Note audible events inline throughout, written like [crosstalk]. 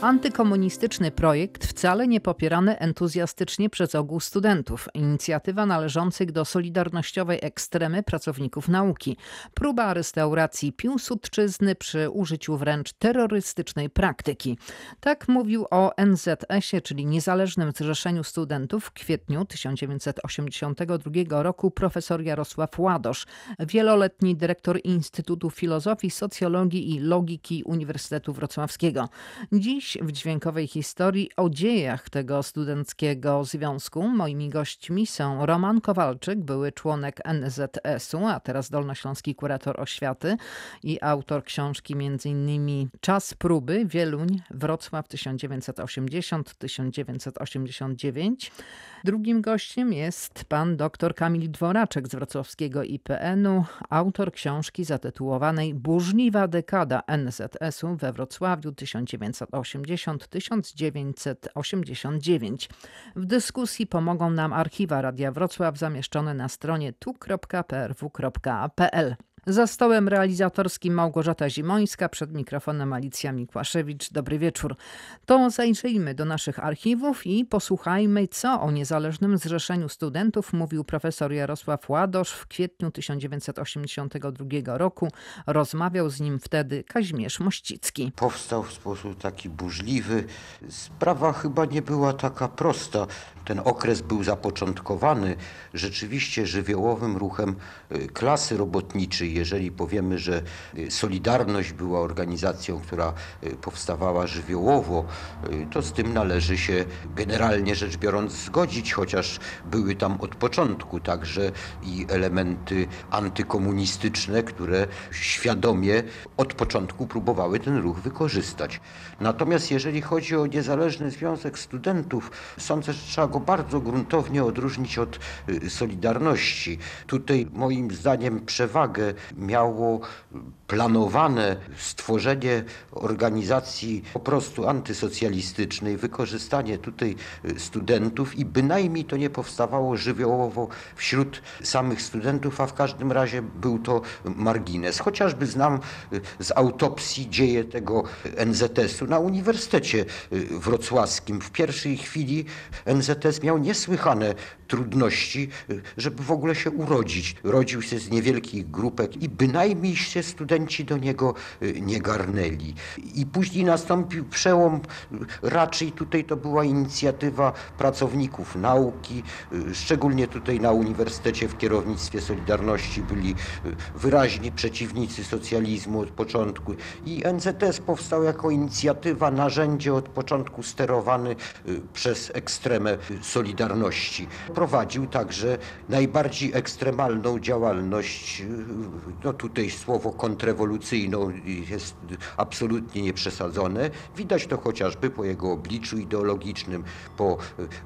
Antykomunistyczny projekt wcale nie popierany entuzjastycznie przez ogół studentów. Inicjatywa należących do Solidarnościowej Ekstremy Pracowników Nauki. Próba restauracji Piłsudczyzny przy użyciu wręcz terrorystycznej praktyki. Tak mówił o NZS-ie, czyli Niezależnym Zrzeszeniu Studentów w kwietniu 1982 roku profesor Jarosław Ładosz, wieloletni dyrektor Instytutu Filozofii, Socjologii i Logiki Uniwersytetu Wrocławskiego. Dziś w dźwiękowej historii o dziejach tego studenckiego związku. Moimi gośćmi są Roman Kowalczyk, były członek NZS-u, a teraz dolnośląski kurator oświaty i autor książki m.in. Czas próby, Wieluń, Wrocław 1980-1989. Drugim gościem jest pan dr Kamil Dworaczek z wrocławskiego IPN-u, autor książki zatytułowanej Burzliwa dekada NZS-u we Wrocławiu 1980-1989. W dyskusji pomogą nam archiwa Radia Wrocław zamieszczone na stronie tu.prw.pl. Za stołem realizatorskim Małgorzata Zimońska, przed mikrofonem Alicja Mikłaszewicz. Dobry wieczór. To zajrzyjmy do naszych archiwów i posłuchajmy, co o Niezależnym Zrzeszeniu Studentów mówił profesor Jarosław Ładosz w kwietniu 1982 roku. Rozmawiał z nim wtedy Kazimierz Mościcki. Powstał w sposób taki burzliwy. Sprawa chyba nie była taka prosta. Ten okres był zapoczątkowany rzeczywiście żywiołowym ruchem y, klasy robotniczej. Jeżeli powiemy, że y, Solidarność była organizacją, która y, powstawała żywiołowo, to z tym należy się generalnie rzecz biorąc zgodzić, chociaż były tam od początku także i elementy antykomunistyczne, które świadomie od początku próbowały ten ruch wykorzystać. Natomiast jeżeli chodzi o Niezależny Związek Studentów, sądzę, że trzeba go bardzo gruntownie odróżnić od y, Solidarności. Tutaj moim zdaniem przewagę miało planowane stworzenie organizacji po prostu antysocjalistycznej, wykorzystanie tutaj y, studentów i bynajmniej to nie powstawało żywiołowo wśród samych studentów, a w każdym razie był to margines. Chociażby znam y, z autopsji dzieje tego NZS-u na Uniwersytecie Wrocławskim. W pierwszej chwili NZS miał niesłychane trudności, żeby w ogóle się urodzić. Rodził się z niewielkich grupek i bynajmniej się studenci do niego y, nie garnęli. I później nastąpił przełom, raczej tutaj to była inicjatywa pracowników nauki, y, szczególnie tutaj na Uniwersytecie w kierownictwie Solidarności byli y, wyraźni przeciwnicy socjalizmu od początku. I NZS powstał jako inicjatywa, narzędzie od początku sterowany przez ekstremę Solidarności. Prowadził także najbardziej ekstremalną działalność, no tutaj słowo kontrrewolucyjną jest absolutnie nieprzesadzone. Widać to chociażby po jego obliczu ideologicznym, po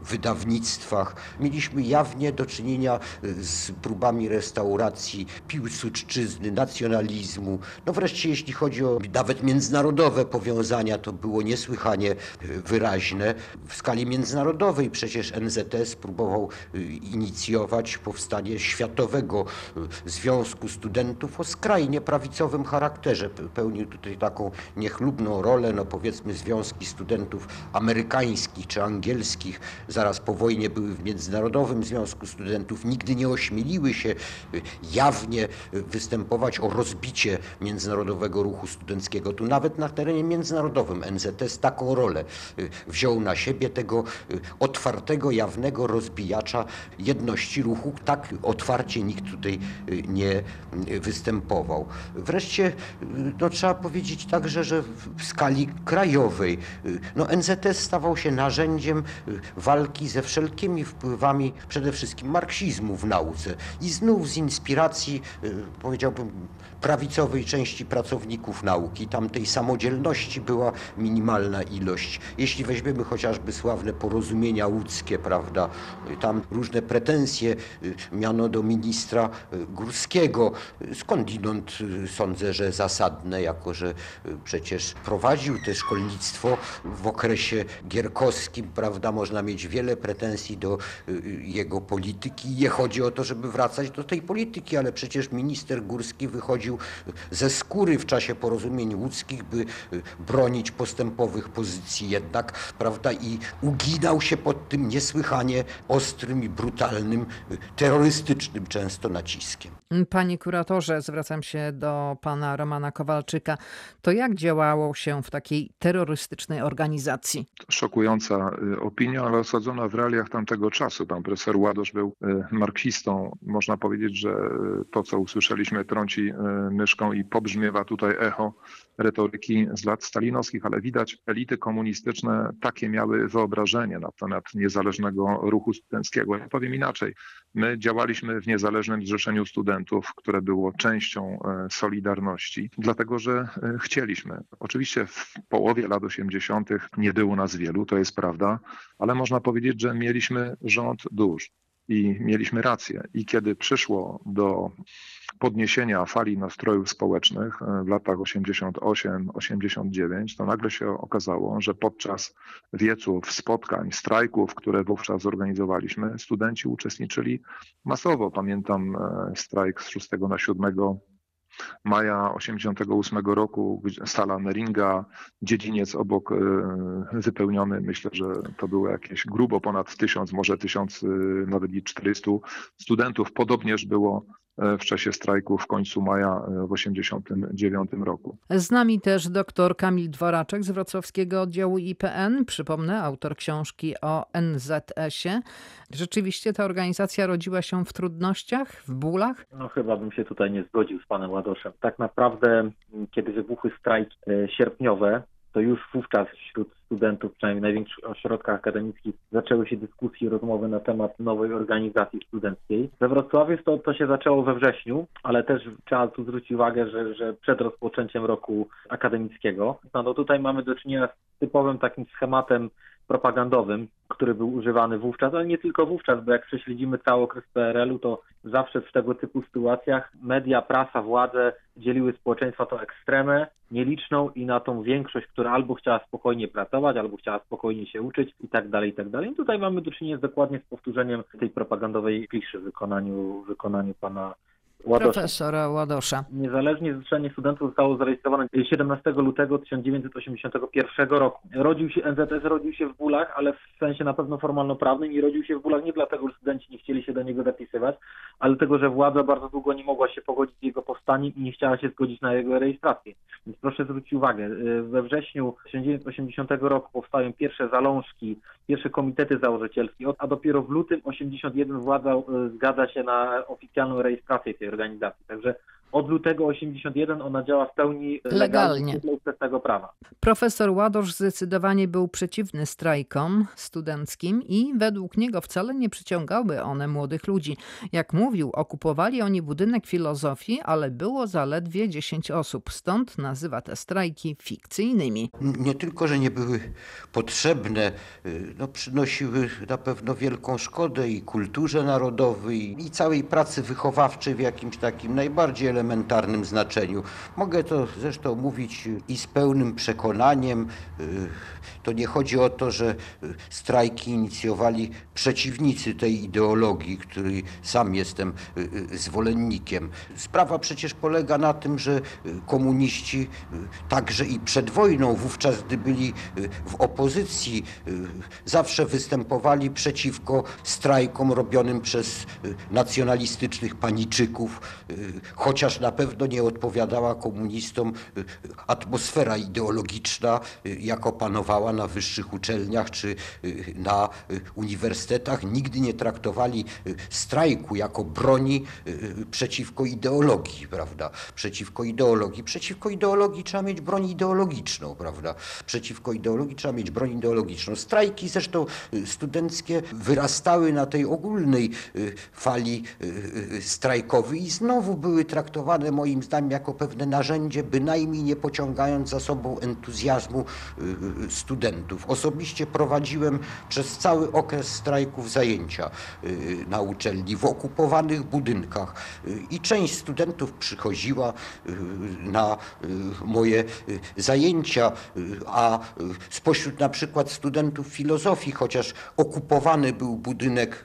wydawnictwach. Mieliśmy jawnie do czynienia z próbami restauracji piłsudczyzny, nacjonalizmu. No wreszcie jeśli chodzi o nawet międzynarodowe powiązania, to było niesłychanie wyraźne. W skali międzynarodowej przecież NZS próbował inicjować powstanie Światowego Związku Studentów o skrajnie prawicowym charakterze. Pełnił tutaj taką niechlubną rolę, no powiedzmy związki studentów amerykańskich czy angielskich, zaraz po wojnie były w Międzynarodowym Związku Studentów, nigdy nie ośmieliły się y, jawnie występować o rozbicie międzynarodowego ruchu studenckiego. Tu nawet na terenie międzynarodowym NZS taką rolę wziął na siebie tego otwartego, jawnego rozbijacza jedności ruchu. Tak otwarcie nikt tutaj y, nie y, występował. Wreszcie y, no, trzeba powiedzieć także, że w skali krajowej no, NZS stawał się narzędziem walki ze wszelkimi wpływami przede wszystkim marksizmu w nauce i znów z inspiracji powiedziałbym prawicowej części pracowników nauki. Tam tej samodzielności była minimalna ilość. Jeśli weźmiemy chociażby sławne porozumienia łódzkie, prawda, tam różne pretensje, y, miano do ministra y, Górskiego. Skądinąd y, sądzę, że zasadne, jako że przecież prowadził te szkolnictwo w okresie gierkowskim, prawda, można mieć wiele pretensji do jego polityki. Nie chodzi o to, żeby wracać do tej polityki, ale przecież minister Górski wychodził ze skóry w czasie porozumień łódzkich, by y, bronić postępowych pozycji jednak, prawda, i uginał się pod tym niesłychanie ostrym i brutalnym, y, terrorystycznym często naciskiem. Panie kuratorze, zwracam się do pana Romana Kowalczyka. To jak działało się w takiej terrorystycznej organizacji? szokująca y, opinia, ale osadzona w realiach tamtego czasu. Pan profesor Ładosz był marksistą. Można powiedzieć, że to, co usłyszeliśmy, trąci myszką i pobrzmiewa tutaj echo retoryki z lat stalinowskich, ale widać, elity komunistyczne takie miały wyobrażenie na temat niezależnego ruchu studenckiego. Ja powiem inaczej. My działaliśmy w niezależnym zrzeszeniu studentów, które było częścią e, Solidarności, dlatego że e, chcieliśmy. Oczywiście w połowie lat 80. nie było nas wielu, to jest prawda, ale można powiedzieć, że mieliśmy rząd dusz i mieliśmy rację. I kiedy przyszło do podniesienia fali nastrojów społecznych e, w latach 88-89, to nagle się okazało, że podczas wieców, spotkań, strajków, które wówczas zorganizowaliśmy, studenci uczestniczyli masowo. Pamiętam e, strajk z 6 na 7 maja 88 roku, sala Neringa, dziedziniec obok e, wypełniony, myślę, że to było jakieś grubo ponad tysiąc, może tysiąc, e, nawet i 400 studentów. Podobnież było w czasie strajku w końcu maja e, w 89 roku. Z nami też dr Kamil Dworaczek z wrocławskiego oddziału IPN. Przypomnę, autor książki o NZS-ie. Rzeczywiście ta organizacja rodziła się w trudnościach, w bólach? No chyba bym się tutaj nie zgodził z panem Ładoszem. Tak naprawdę, m, kiedy wybuchły strajki e, sierpniowe, to już wówczas wśród studentów, przynajmniej w największych ośrodkach akademickich, zaczęły się dyskusje, rozmowy na temat nowej organizacji studenckiej. We Wrocławiu to, to się zaczęło we wrześniu, ale też trzeba tu zwrócić uwagę, że, że przed rozpoczęciem roku akademickiego. No, no tutaj mamy do czynienia z typowym takim schematem propagandowym, który był używany wówczas, ale nie tylko wówczas, bo jak prześledzimy cały okres PRL-u, to zawsze w tego typu sytuacjach media, prasa, władze dzieliły społeczeństwo to ekstremę, nieliczną i na tą większość, która albo chciała spokojnie pracować, albo chciała spokojnie się uczyć i tak dalej, i tak dalej. I tutaj mamy do czynienia dokładnie z powtórzeniem tej propagandowej kliszy w wykonaniu, w wykonaniu pana Ładosza. Profesora Ładosza. Niezależnie Zrzeszenie Studentów zostało zarejestrowane 17 lutego 1981 roku. Rodził się, NZS rodził się w bólach, ale w sensie na pewno formalno-prawnym i rodził się w bólach nie dlatego, że studenci nie chcieli się do niego zapisywać, ale dlatego, że władza bardzo długo nie mogła się pogodzić z jego powstaniem i nie chciała się zgodzić na jego rejestrację. Więc proszę zwrócić uwagę, y, we wrześniu 1980 roku powstają pierwsze zalążki, pierwsze komitety założycielskie, a dopiero w lutym 81 władza y, zgadza się na oficjalną rejestrację tej organizacji. Także od lutego 81 ona działa w pełni Legalnie. z tego prawa. Profesor Ładosz zdecydowanie był przeciwny strajkom studenckim i według niego wcale nie przyciągały one młodych ludzi. Jak mówił, okupowali oni budynek filozofii, ale było zaledwie 10 osób, stąd nazywa te strajki fikcyjnymi. nie tylko, że nie były potrzebne, y, no, przynosiły na pewno wielką szkodę i kulturze narodowej, i całej pracy wychowawczej w jakimś takim najbardziej elementarnym znaczeniu. Mogę to zresztą mówić y, i z pełnym przekonaniem. To nie chodzi o to, że y, strajki inicjowali przeciwnicy tej ideologii, której sam jestem y, y, zwolennikiem. Sprawa przecież polega na tym, że komuniści także i przed wojną, wówczas gdy byli w opozycji, zawsze występowali przeciwko strajkom robionym przez nacjonalistycznych paniczyków, chociaż na pewno nie odpowiadała komunistom atmosfera ideologiczna, y, jaka panowała na wyższych uczelniach czy y, na y, uniwersytetach. Nigdy nie traktowali y, strajku jako broni przeciwko ideologii, prawda? Przeciwko ideologii. Przeciwko ideologii trzeba mieć broń ideologiczną, prawda? Przeciwko ideologii trzeba mieć broń ideologiczną. Strajki zresztą studenckie wyrastały na tej ogólnej fali strajkowej i znowu były traktowane moim zdaniem jako pewne narzędzie, bynajmniej nie pociągając za sobą entuzjazmu y, studentów. Osobiście prowadziłem przez cały okres strajków zajęcia y, na uczelni w okupowanych budynkach y, i część studentów przychodziła na moje zajęcia, a spośród na przykład studentów filozofii, chociaż okupowany był budynek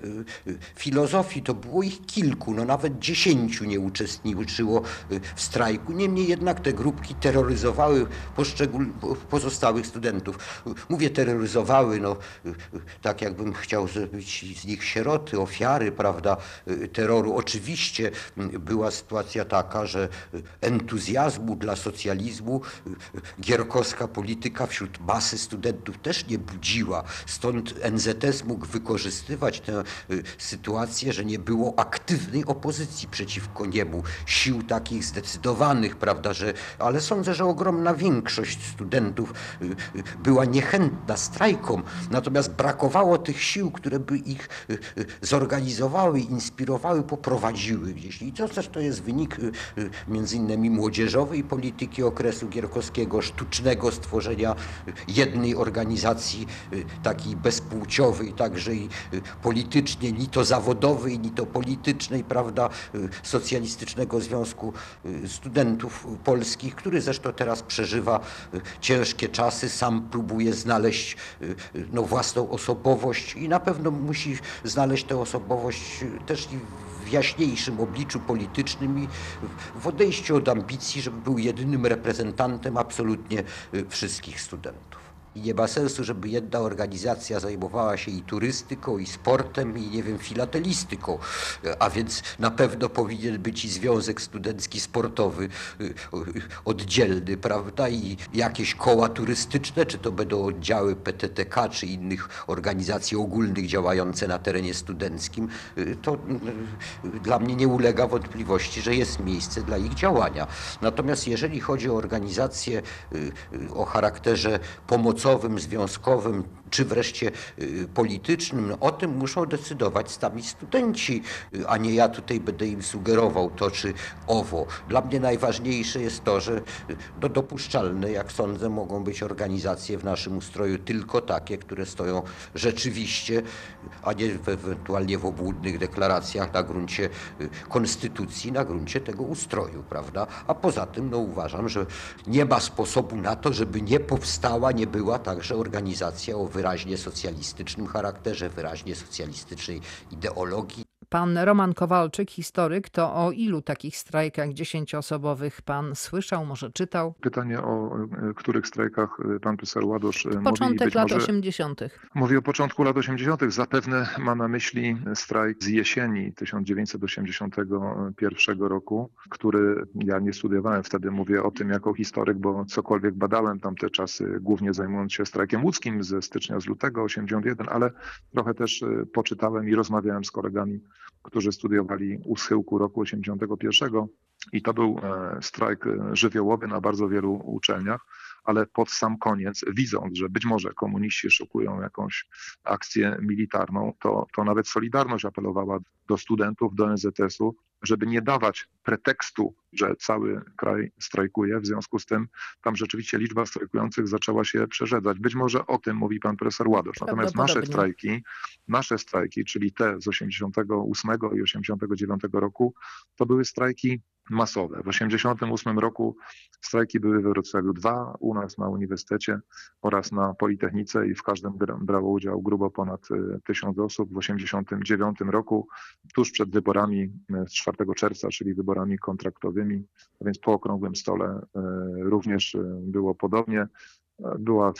filozofii, to było ich kilku, no nawet dziesięciu nie uczestniczyło w strajku. Niemniej jednak te grupki terroryzowały pozostałych studentów. Mówię terroryzowały, no tak jakbym chciał zrobić z nich sieroty, ofiary, prawda, terroru. Oczywiście była sytuacja taka, że entuzjazmu dla socjalizmu gierkowska polityka wśród masy studentów też nie budziła. Stąd NZS mógł wykorzystywać tę sytuację, że nie było aktywnej opozycji przeciwko niemu, sił takich zdecydowanych, prawda, że, ale sądzę, że ogromna większość studentów była niechętna strajkom, natomiast brakowało tych sił, które by ich zorganizowały, inspirowały, poprowadziły gdzieś. I to też to jest wynik między innymi młodzieżowej polityki okresu gierkowskiego, sztucznego stworzenia jednej organizacji takiej bezpłciowej, także i politycznie, ni to zawodowej, ni to politycznej, prawda, socjalistycznego Związku Studentów Polskich, który zresztą teraz przeżywa ciężkie czasy, sam próbuje znaleźć no, własną osobowość i na pewno musi znaleźć tę osobowość też i w jaśniejszym obliczu politycznym i w odejściu od ambicji, żeby był jedynym reprezentantem absolutnie wszystkich studentów. I nie ma sensu, żeby jedna organizacja zajmowała się i turystyką, i sportem, i nie wiem, filatelistyką. A więc na pewno powinien być i Związek Studencki Sportowy y, oddzielny, prawda? I jakieś koła turystyczne, czy to będą oddziały PTTK, czy innych organizacji ogólnych działające na terenie studenckim, y, to y, dla mnie nie ulega wątpliwości, że jest miejsce dla ich działania. Natomiast jeżeli chodzi o organizacje o charakterze pomocowym, związkowym, czy wreszcie y, politycznym, no, o tym muszą decydować sami studenci, y, a nie ja tutaj będę im sugerował to czy owo. Dla mnie najważniejsze jest to, że y, no, dopuszczalne, jak sądzę, mogą być organizacje w naszym ustroju tylko takie, które stoją rzeczywiście, a nie w, ewentualnie w obłudnych deklaracjach na gruncie konstytucji, na gruncie tego ustroju, prawda? A poza tym no, uważam, że nie ma sposobu na to, żeby nie powstała, nie była także organizacja o wyraźnie socjalistycznym charakterze, wyraźnie socjalistycznej ideologii. Pan Roman Kowalczyk, historyk, to o ilu takich strajkach dziesięcioosobowych pan słyszał, może czytał? Pytanie o e, których strajkach e, pan profesor Ładosz e, Początek mówi. lat 80. Mówi o początku lat 80. Zapewne ma na myśli strajk z jesieni 1981 roku, który ja nie studiowałem wtedy, mówię o tym jako historyk, bo cokolwiek badałem tamte czasy, głównie zajmując się strajkiem łódzkim ze stycznia, z lutego 81, ale trochę też poczytałem i rozmawiałem z kolegami którzy studiowali u schyłku roku 81 i to był e, strajk e, żywiołowy na bardzo wielu uczelniach, ale pod sam koniec, widząc, że być może komuniści szukują jakąś akcję militarną, to, to nawet Solidarność apelowała do studentów, do NZS-u, żeby nie dawać pretekstu, że cały kraj strajkuje. W związku z tym tam rzeczywiście liczba strajkujących zaczęła się przerzedzać. Być może o tym mówi pan profesor Ładosz. Natomiast nasze strajki, nasze strajki, czyli te z 88 i 89 roku, to były strajki masowe. W 1988 roku strajki były we Wrocławiu dwa, u nas na Uniwersytecie oraz na Politechnice i w każdym brało udział grubo ponad e, tysiąc osób. W 1989 roku, tuż przed wyborami e, z 4 czerwca, czyli wyborami kontraktowymi, a więc po okrągłym stole e, również było podobnie. Była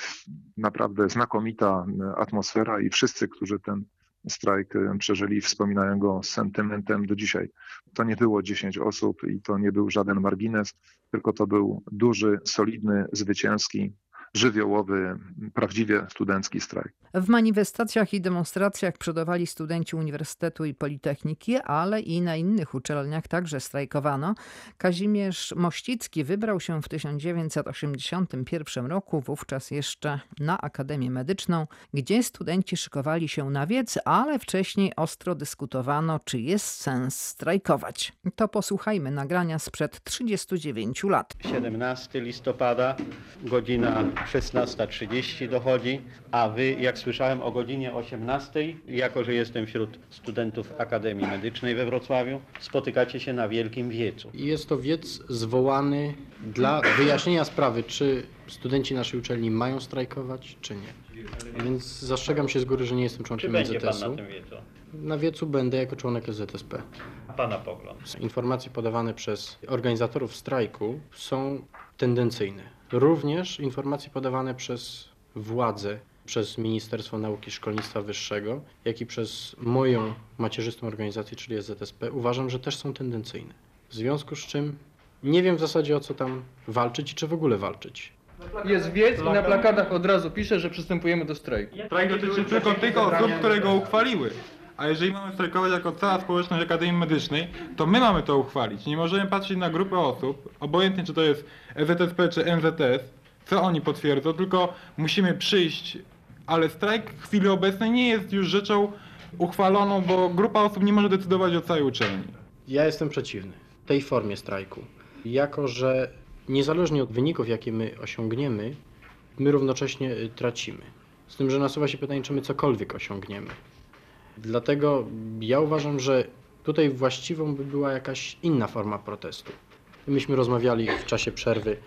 naprawdę znakomita atmosfera i wszyscy, którzy ten strajk przeżyli, wspominają go z sentymentem do dzisiaj. To nie było 10 osób i to nie był żaden margines, tylko to był duży, solidny, zwycięski żywiołowy, prawdziwie studencki strajk. W manifestacjach i demonstracjach przodowali studenci Uniwersytetu i Politechniki, ale i na innych uczelniach także strajkowano. Kazimierz Mościcki wybrał się w 1981 roku, wówczas jeszcze na Akademię Medyczną, gdzie studenci szykowali się na wiec, ale wcześniej ostro dyskutowano, czy jest sens strajkować. To posłuchajmy nagrania sprzed 39 lat. 17 listopada, godzina 16.30 dochodzi, a wy, jak słyszałem, o godzinie 18, jako że jestem wśród studentów Akademii Medycznej we Wrocławiu, spotykacie się na Wielkim Wiecu. Jest to wiec zwołany dla wyjaśnienia sprawy, czy studenci naszej uczelni mają strajkować, czy nie. Więc zastrzegam się z góry, że nie jestem Czy członkiem będzie pan na tym wiecu? Na wiecu będę jako członek ZSP. Pana pogląd? Informacje podawane przez organizatorów strajku są tendencyjne. Również informacje podawane przez władze, przez Ministerstwo Nauki i Szkolnictwa Wyższego, jak i przez moją macierzystą organizację, czyli ZSP, uważam, że też są tendencyjne. W związku z czym nie wiem w zasadzie o co tam walczyć i czy w ogóle walczyć. Jest wiec i na plakatach od razu pisze, że przystępujemy do strajku. Strajk dotyczy tylko tych osób, które go uchwaliły. A jeżeli mamy strajkować jako cała społeczność Akademii Medycznej, to my mamy to uchwalić. Nie możemy patrzeć na grupę osób, obojętnie czy to jest EZSP czy NZS, co oni potwierdzą, tylko musimy przyjść, ale strajk w chwili obecnej nie jest już rzeczą uchwaloną, bo grupa osób nie może decydować o całej uczelni. Ja jestem przeciwny tej formie strajku, jako że niezależnie od wyników, jakie my osiągniemy, my równocześnie y, tracimy. Z tym, że nasuwa się pytanie, czy my cokolwiek osiągniemy. Dlatego ja uważam, że tutaj właściwą by była jakaś inna forma protestu. Myśmy rozmawiali w czasie przerwy,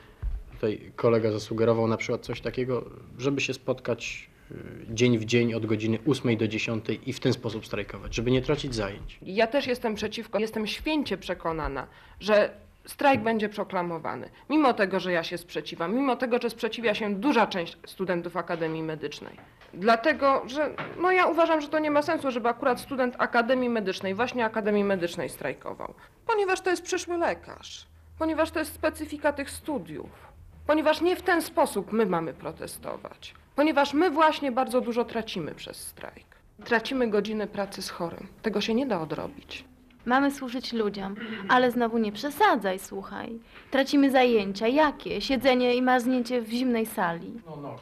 tutaj kolega zasugerował na przykład coś takiego, żeby się spotkać y, dzień w dzień od godziny 8 do 10 i w ten sposób strajkować, żeby nie tracić zajęć. Ja też jestem przeciwko, jestem święcie przekonana, że strajk będzie proklamowany. Mimo tego, że ja się sprzeciwam, mimo tego, że sprzeciwia się duża część studentów Akademii Medycznej. Dlatego, że no ja uważam, że to nie ma sensu, żeby akurat student Akademii Medycznej, właśnie Akademii Medycznej strajkował. Ponieważ to jest przyszły lekarz. Ponieważ to jest specyfika tych studiów. Ponieważ nie w ten sposób my mamy protestować. Ponieważ my właśnie bardzo dużo tracimy przez strajk. Tracimy godziny pracy z chorym. Tego się nie da odrobić. Mamy służyć ludziom, ale znowu nie przesadzaj, słuchaj. Tracimy zajęcia. Jakie? Siedzenie i marznięcie w zimnej sali. No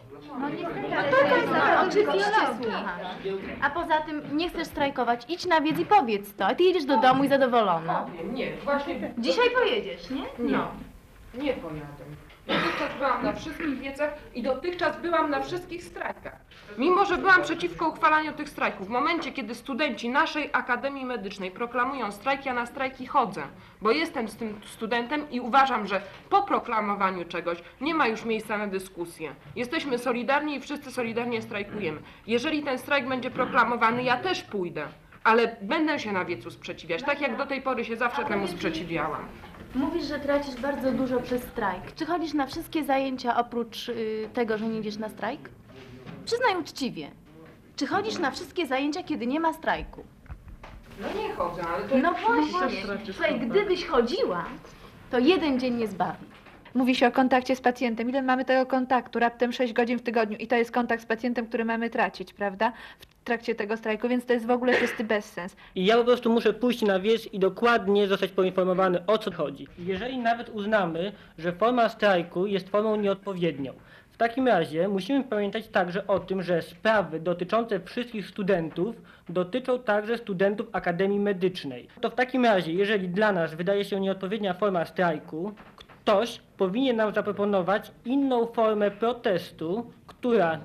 to oczywiście, słuchaj. A poza tym nie chcesz strajkować, idź na wiec i powiedz to. A ty jedziesz do domu i zadowolona. Nie, właśnie Dzisiaj pojedziesz, nie? No. Nie pojadę. Dotychczas byłam na wszystkich wiecach i dotychczas byłam na wszystkich strajkach. Mimo, że byłam przeciwko uchwalaniu tych strajków, w momencie, kiedy studenci naszej Akademii Medycznej proklamują strajk, ja na strajki chodzę, bo jestem z tym studentem i uważam, że po proklamowaniu czegoś nie ma już miejsca na dyskusję. Jesteśmy solidarni i wszyscy solidarnie strajkujemy. Jeżeli ten strajk będzie proklamowany, ja też pójdę. Ale będę się na wiecu sprzeciwiać, tak jak do tej pory się zawsze temu sprzeciwiałam. Mówisz, że tracisz bardzo dużo przez strajk. Czy chodzisz na wszystkie zajęcia oprócz y, tego, że nie idziesz na strajk? Przyznaj uczciwie. Czy chodzisz na wszystkie zajęcia, kiedy nie ma strajku? No nie chodzę, ale to No właśnie. Słuchaj, gdybyś chodziła, to jeden dzień nie zbawi. Mówi się o kontakcie z pacjentem. Ile mamy tego kontaktu? Raptem 6 godzin w tygodniu. I to jest kontakt z pacjentem, który mamy tracić, prawda? W trakcie tego strajku, więc to jest w ogóle czysty bezsens. I ja po prostu muszę pójść na wieś i dokładnie zostać poinformowany o co chodzi. Jeżeli nawet uznamy, że forma strajku jest formą nieodpowiednią, takim razie musimy pamiętać także o tym, że sprawy dotyczące wszystkich studentów dotyczą także studentów Akademii Medycznej. To w takim razie, jeżeli dla nas wydaje się nieodpowiednia forma strajku, ktoś powinien nam zaproponować inną formę protestu, która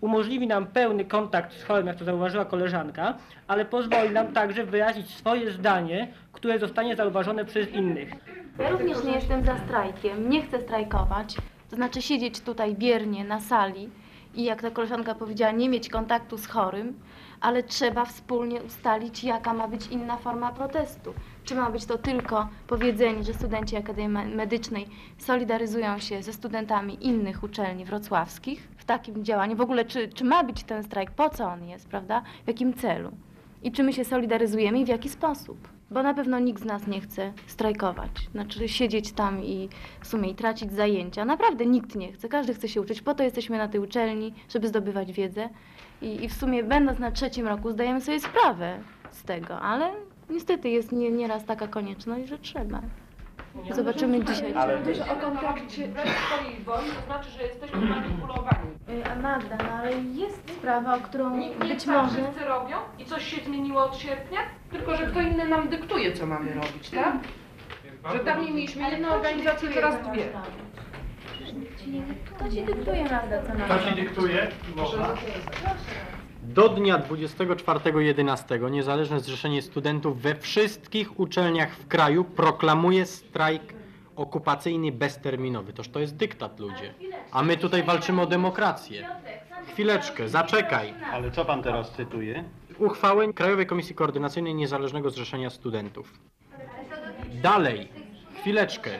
umożliwi nam pełny kontakt z chorym, jak to zauważyła koleżanka, ale pozwoli nam także wyrazić swoje zdanie, które zostanie zauważone przez innych. Ja również nie jestem za strajkiem, nie chcę strajkować, to znaczy siedzieć tutaj biernie na sali i jak ta koleżanka powiedziała, nie mieć kontaktu z chorym, ale trzeba wspólnie ustalić, jaka ma być inna forma protestu. Czy ma być to tylko powiedzenie, że studenci Akademii Me- Medycznej solidaryzują się ze studentami innych uczelni wrocławskich w takim działaniu? W ogóle, czy, czy ma być ten strajk? Po co on jest, prawda? W jakim celu? I czy my się solidaryzujemy i w jaki sposób? Bo na pewno nikt z nas nie chce strajkować. Znaczy siedzieć tam i w sumie i tracić zajęcia. Naprawdę nikt nie chce. Każdy chce się uczyć. Po to jesteśmy na tej uczelni, żeby zdobywać wiedzę. I, i w sumie będąc na trzecim roku zdajemy sobie sprawę z tego, ale niestety jest nie, nieraz taka konieczność, że trzeba. Zobaczymy dzisiaj. Ale że o kontrakcie swojej woli, to znaczy, że jesteśmy manipulowani. Y, A Magda, no ale jest sprawa, o którą Nikt nie być może... wszyscy robią i coś się zmieniło od sierpnia, tylko że kto inny nam dyktuje, co mamy robić, tak? Że tam nie mieliśmy jedną organizację, teraz dwie. To ci dyktuje Magda, co nam To ci dyktuje? Do dnia 24.11 Niezależne Zrzeszenie Studentów we wszystkich uczelniach w kraju proklamuje strajk okupacyjny bezterminowy. Toż to jest dyktat, ludzie. A my tutaj walczymy o demokrację. Chwileczkę, zaczekaj. Ale co pan teraz cytuje? Uchwałę Krajowej Komisji Koordynacyjnej Niezależnego Zrzeszenia Studentów. Dalej, chwileczkę.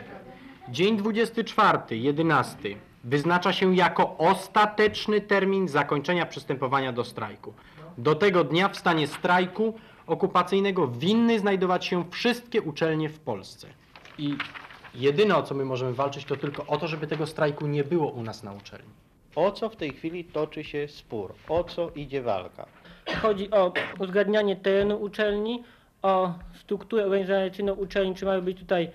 Dzień 24, 11 wyznacza się jako ostateczny termin zakończenia przystępowania do strajku. Do tego dnia w stanie strajku okupacyjnego winny znajdować się wszystkie uczelnie w Polsce. I jedyne o co my możemy walczyć to tylko o to, żeby tego strajku nie było u nas na uczelni. O co w tej chwili toczy się spór? O co idzie walka? Chodzi o uzgadnianie terenu uczelni, o strukturę organizacyjną uczelni, czy ma być tutaj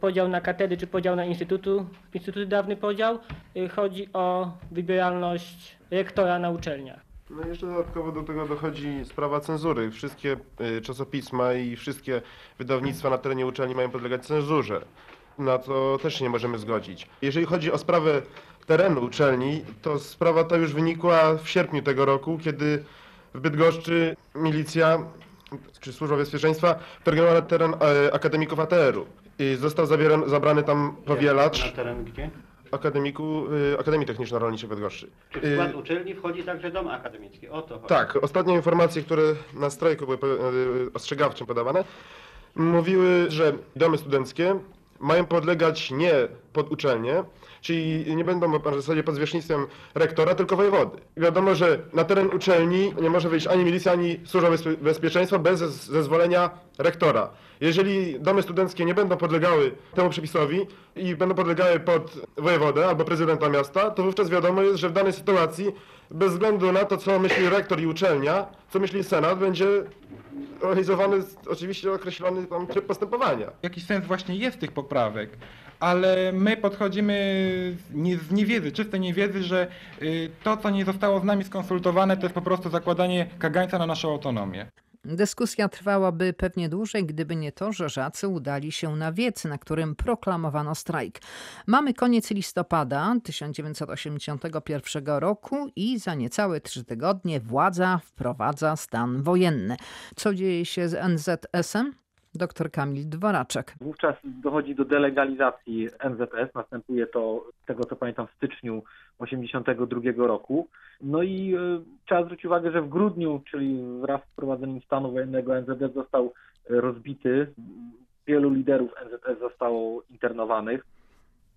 podział na katedry, czy podział na instytutu, instytuty dawny podział. Y, Chodzi o wybieralność rektora na uczelniach. No jeszcze dodatkowo do tego dochodzi sprawa cenzury. Wszystkie y, czasopisma i wszystkie wydawnictwa na terenie uczelni mają podlegać cenzurze. Na to też się nie możemy zgodzić. Jeżeli chodzi o sprawę terenu uczelni, to sprawa ta już wynikła w sierpniu tego roku, kiedy w Bydgoszczy milicja czy Służba Bezpieczeństwa wtargnęła na teren akademików ATR-u. I został zabieran, zabrany tam powielacz Na teren gdzie? akademiku, y, Akademii Techniczno-Rolniczej w Bydgoszczy. Czy w Y, skład uczelni wchodzi także dom akademicki? O to chodzi. tak, ostatnie informacje, które na strajku były y, ostrzegawczym podawane, mówiły, że domy studenckie mają podlegać nie pod uczelnię, czyli nie będą w zasadzie pod zwierzchnictwem rektora, tylko wojewody. I wiadomo, że na teren uczelni nie może wejść ani milicja, ani służba bezpie- bezpieczeństwa bez zez- zezwolenia rektora. Jeżeli domy studenckie nie będą podlegały temu przepisowi i będą podlegały pod wojewodę albo prezydenta miasta, to wówczas wiadomo jest, że w danej sytuacji, bez względu na to, co myśli rektor i uczelnia, co myśli senat, będzie realizowany oczywiście określony tam tryb postępowania. Jakiś sens właśnie jest tych poprawek, ale my podchodzimy z, nie, z niewiedzy, czystej niewiedzy, że y, to, co nie zostało z nami skonsultowane, to jest po prostu zakładanie kagańca na naszą autonomię. Dyskusja trwałaby pewnie dłużej, gdyby nie to, że Żacy udali się na wiec, na którym proklamowano strajk. Mamy koniec listopada 1981 roku i za niecałe trzy tygodnie władza wprowadza stan wojenny. Co dzieje się z NZS-em? Dr Kamil Dworaczek. Wówczas dochodzi do delegalizacji NZS. Następuje to, z tego co pamiętam, w styczniu 1982 roku. No i e, trzeba zwrócić uwagę, że w grudniu, czyli wraz z wprowadzeniem stanu wojennego, NZS został e, rozbity. Wielu liderów NZS zostało internowanych,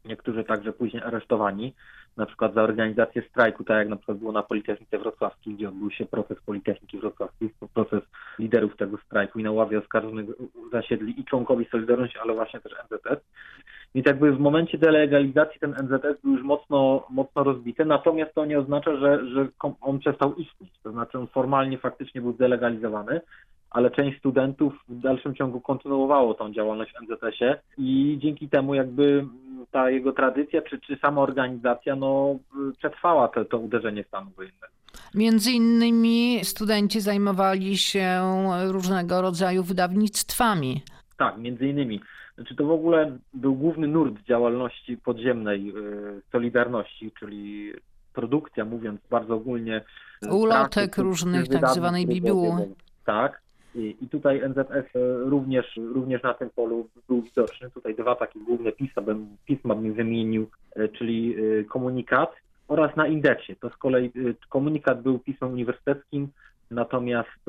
niektórzy także później aresztowani, na przykład za organizację strajku, tak jak na przykład było na Politechnice Wrocławskiej, gdzie odbył się proces Politechniki Wrocławskiej, proces liderów tego strajku i na ławie oskarżonych zasiedli i członkowie Solidarności, ale właśnie też NZS. Więc jakby w momencie delegalizacji ten NZS był już mocno, mocno rozbity, natomiast to nie oznacza, że, że on przestał istnieć. To znaczy on formalnie faktycznie był zdelegalizowany, ale część studentów w dalszym ciągu kontynuowało tą działalność w NZS-ie i dzięki temu jakby ta jego tradycja czy, czy sama organizacja no, przetrwała to, to uderzenie stanu wojennego. Między innymi studenci zajmowali się różnego rodzaju wydawnictwami. Tak, między innymi. Znaczy to w ogóle był główny nurt działalności podziemnej y, Solidarności, czyli produkcja, mówiąc bardzo ogólnie. y, Ulotek różnych, tak zwanej bibuły. Tak. I, I tutaj NZS y, również, również na tym polu był widoczny. Tutaj dwa takie główne pisma, bym, pisma bym wymienił, y, czyli y, komunikat oraz na indeksie. To z kolei komunikat był pismem uniwersyteckim, natomiast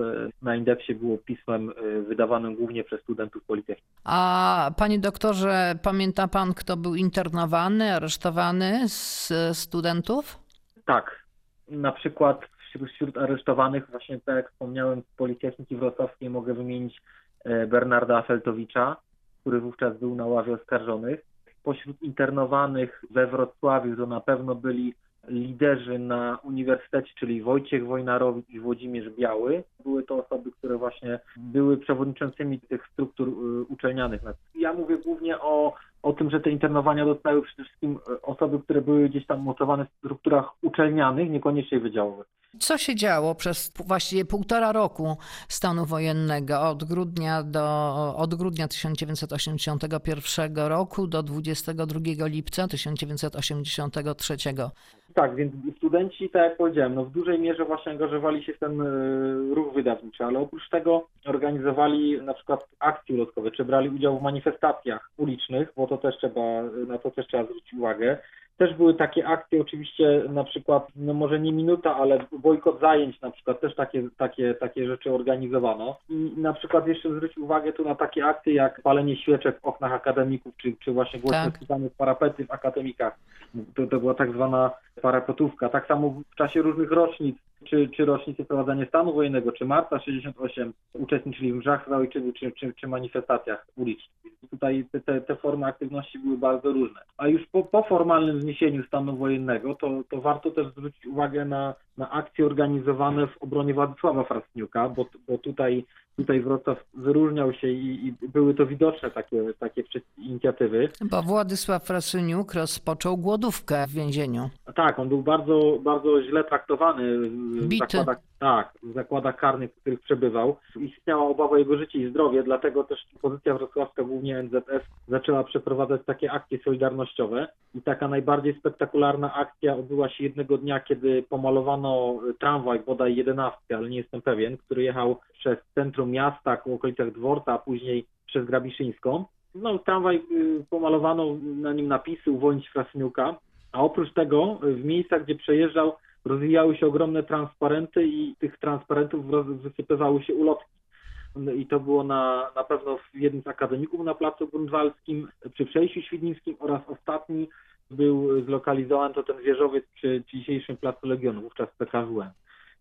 na indeksie było pismem wydawanym głównie przez studentów Politechniki. A panie doktorze, pamięta pan, kto był internowany, aresztowany z studentów? Tak. Na przykład wśród, wśród aresztowanych, właśnie tak jak wspomniałem, z Politechniki Wrocławskiej mogę wymienić e, Bernarda Feltowicza, który wówczas był na ławie oskarżonych. Pośród internowanych we Wrocławiu to na pewno byli liderzy na uniwersytecie, czyli Wojciech Wojnarowicz i Włodzimierz Biały. Były to osoby, które właśnie były przewodniczącymi tych struktur y, uczelnianych. Ja mówię głównie o, o tym, że te internowania dostały przede wszystkim y, osoby, które były gdzieś tam mocowane w strukturach uczelnianych, niekoniecznie wydziałowych. Co się działo przez właściwie półtora roku stanu wojennego od grudnia, do, od grudnia 1981 roku do 22 lipca 1983? Tak, więc studenci, tak jak powiedziałem, no w dużej mierze właśnie angażowali się w ten y, ruch wydawniczy, ale oprócz tego organizowali na przykład akcje ulotkowe, czy brali udział w manifestacjach ulicznych, bo to też trzeba, na to też trzeba zwrócić uwagę. Też były takie akcje, oczywiście na przykład, no może nie minuta, ale bojkot zajęć na przykład, też takie, takie, takie rzeczy organizowano. I na przykład jeszcze zwrócić uwagę tu na takie akcje jak palenie świeczek w oknach akademików, czy, czy właśnie głośne Tak. tak. parapety w akademikach. To, to była tak zwana parapetówka. Tak samo w czasie różnych rocznic, czy, czy rocznicy wprowadzania stanu wojennego, czy marca 68, uczestniczyli w mrzach za ojczyzny, czy, czy, czy manifestacjach ulicznych. Tutaj te, te, te formy aktywności były bardzo różne. A już po, po formalnym zniesieniu stanu wojennego, to, to warto też zwrócić uwagę na, na akcje organizowane w obronie Władysława Frasyniuka, bo, bo tutaj, tutaj Wrocław wyróżniał się i, i były to widoczne takie, takie inicjatywy. Bo Władysław Frasyniuk rozpoczął głodówkę w więzieniu. Tak, on był bardzo, bardzo źle traktowany Bity. zakładach, tak, w zakładach karnych, w których przebywał. Istniała obawa o jego życie i zdrowie, dlatego też pozycja wrocławska, głównie NZS, zaczęła przeprowadzać takie akcje solidarnościowe. I taka najbardziej spektakularna akcja odbyła się jednego dnia, kiedy pomalowano tramwaj, bodaj 11, ale nie jestem pewien, który jechał przez centrum miasta, ku okolicach dworca, a później przez Grabiszyńską. No, tramwaj y, pomalowano na nim napisy uwolnić Frasyniuka, a oprócz tego y, w miejscach, gdzie przejeżdżał, rozwijały się ogromne transparenty i tych transparentów wysypywały się ulotki. No I to było na, na pewno w jednym z akademików na Placu Grunwaldzkim, przy przejściu świdnickim oraz ostatni był zlokalizowany to ten wieżowiec przy dzisiejszym Placu Legionów, wówczas PKWM.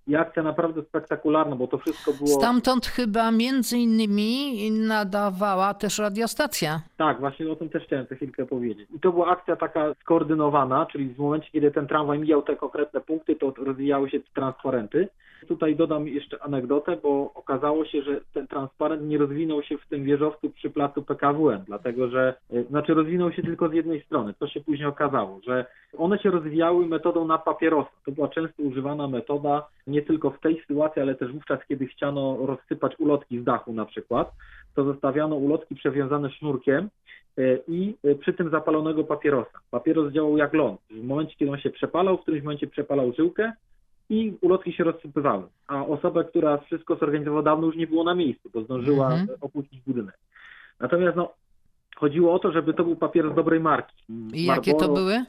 I akcja naprawdę spektakularna, bo to wszystko było... Stamtąd chyba między innymi nadawała też radiostacja. Tak, właśnie o tym też chciałem za chwilkę powiedzieć. I to była akcja taka skoordynowana, czyli w momencie, kiedy ten tramwaj mijał te konkretne punkty, to rozwijały się transparenty. Tutaj dodam jeszcze anegdotę, bo okazało się, że ten transparent nie rozwinął się w tym wieżowcu przy placu PKWN, dlatego że, y, znaczy rozwinął się tylko z jednej strony. Co się później okazało, że one się rozwijały metodą na papierosa. To była często używana metoda nie tylko w tej sytuacji, ale też wówczas, kiedy chciano rozsypać ulotki z dachu na przykład, to zostawiano ulotki przewiązane sznurkiem y, i y, przy tym zapalonego papierosa. Papieros działał jak ląd. W momencie, kiedy on się przepalał, w którymś momencie przepalał żyłkę i ulotki się rozsypywały. A osoba, która wszystko zorganizowała dawno już nie było na miejscu, bo zdążyła Mhm. opuścić budynek. Natomiast no, chodziło o to, żeby to był papieros dobrej marki. I jakie to Marlboro- były?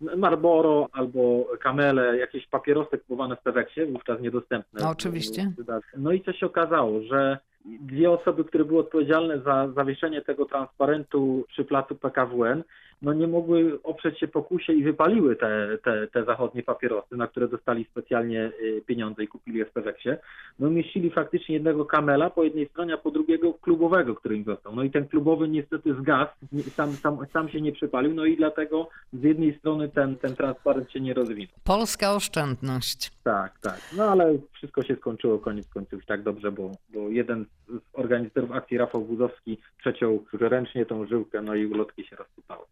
Marlboro albo Kamele, jakieś papierosy kupowane w Peweksie, wówczas niedostępne. No, oczywiście. No i co się okazało, że dwie osoby, które były odpowiedzialne za zawieszenie tego transparentu przy placu PKWN, no nie mogły oprzeć się pokusie i wypaliły te, te, te zachodnie papierosy, na które dostali specjalnie y, pieniądze i kupili je w Peweksie. No umieścili faktycznie jednego kamela po jednej stronie, a po drugiego klubowego, który im został. No i ten klubowy niestety zgasł, sam, sam, sam się nie przypalił, no i dlatego z jednej strony ten, ten transparent się nie rozwinął. Polska oszczędność. Tak, tak. No ale wszystko się skończyło koniec końców tak dobrze, bo, bo jeden z organizatorów akcji, Rafał Buzowski, przeciął ręcznie tą żyłkę, no i ulotki się rozsypały.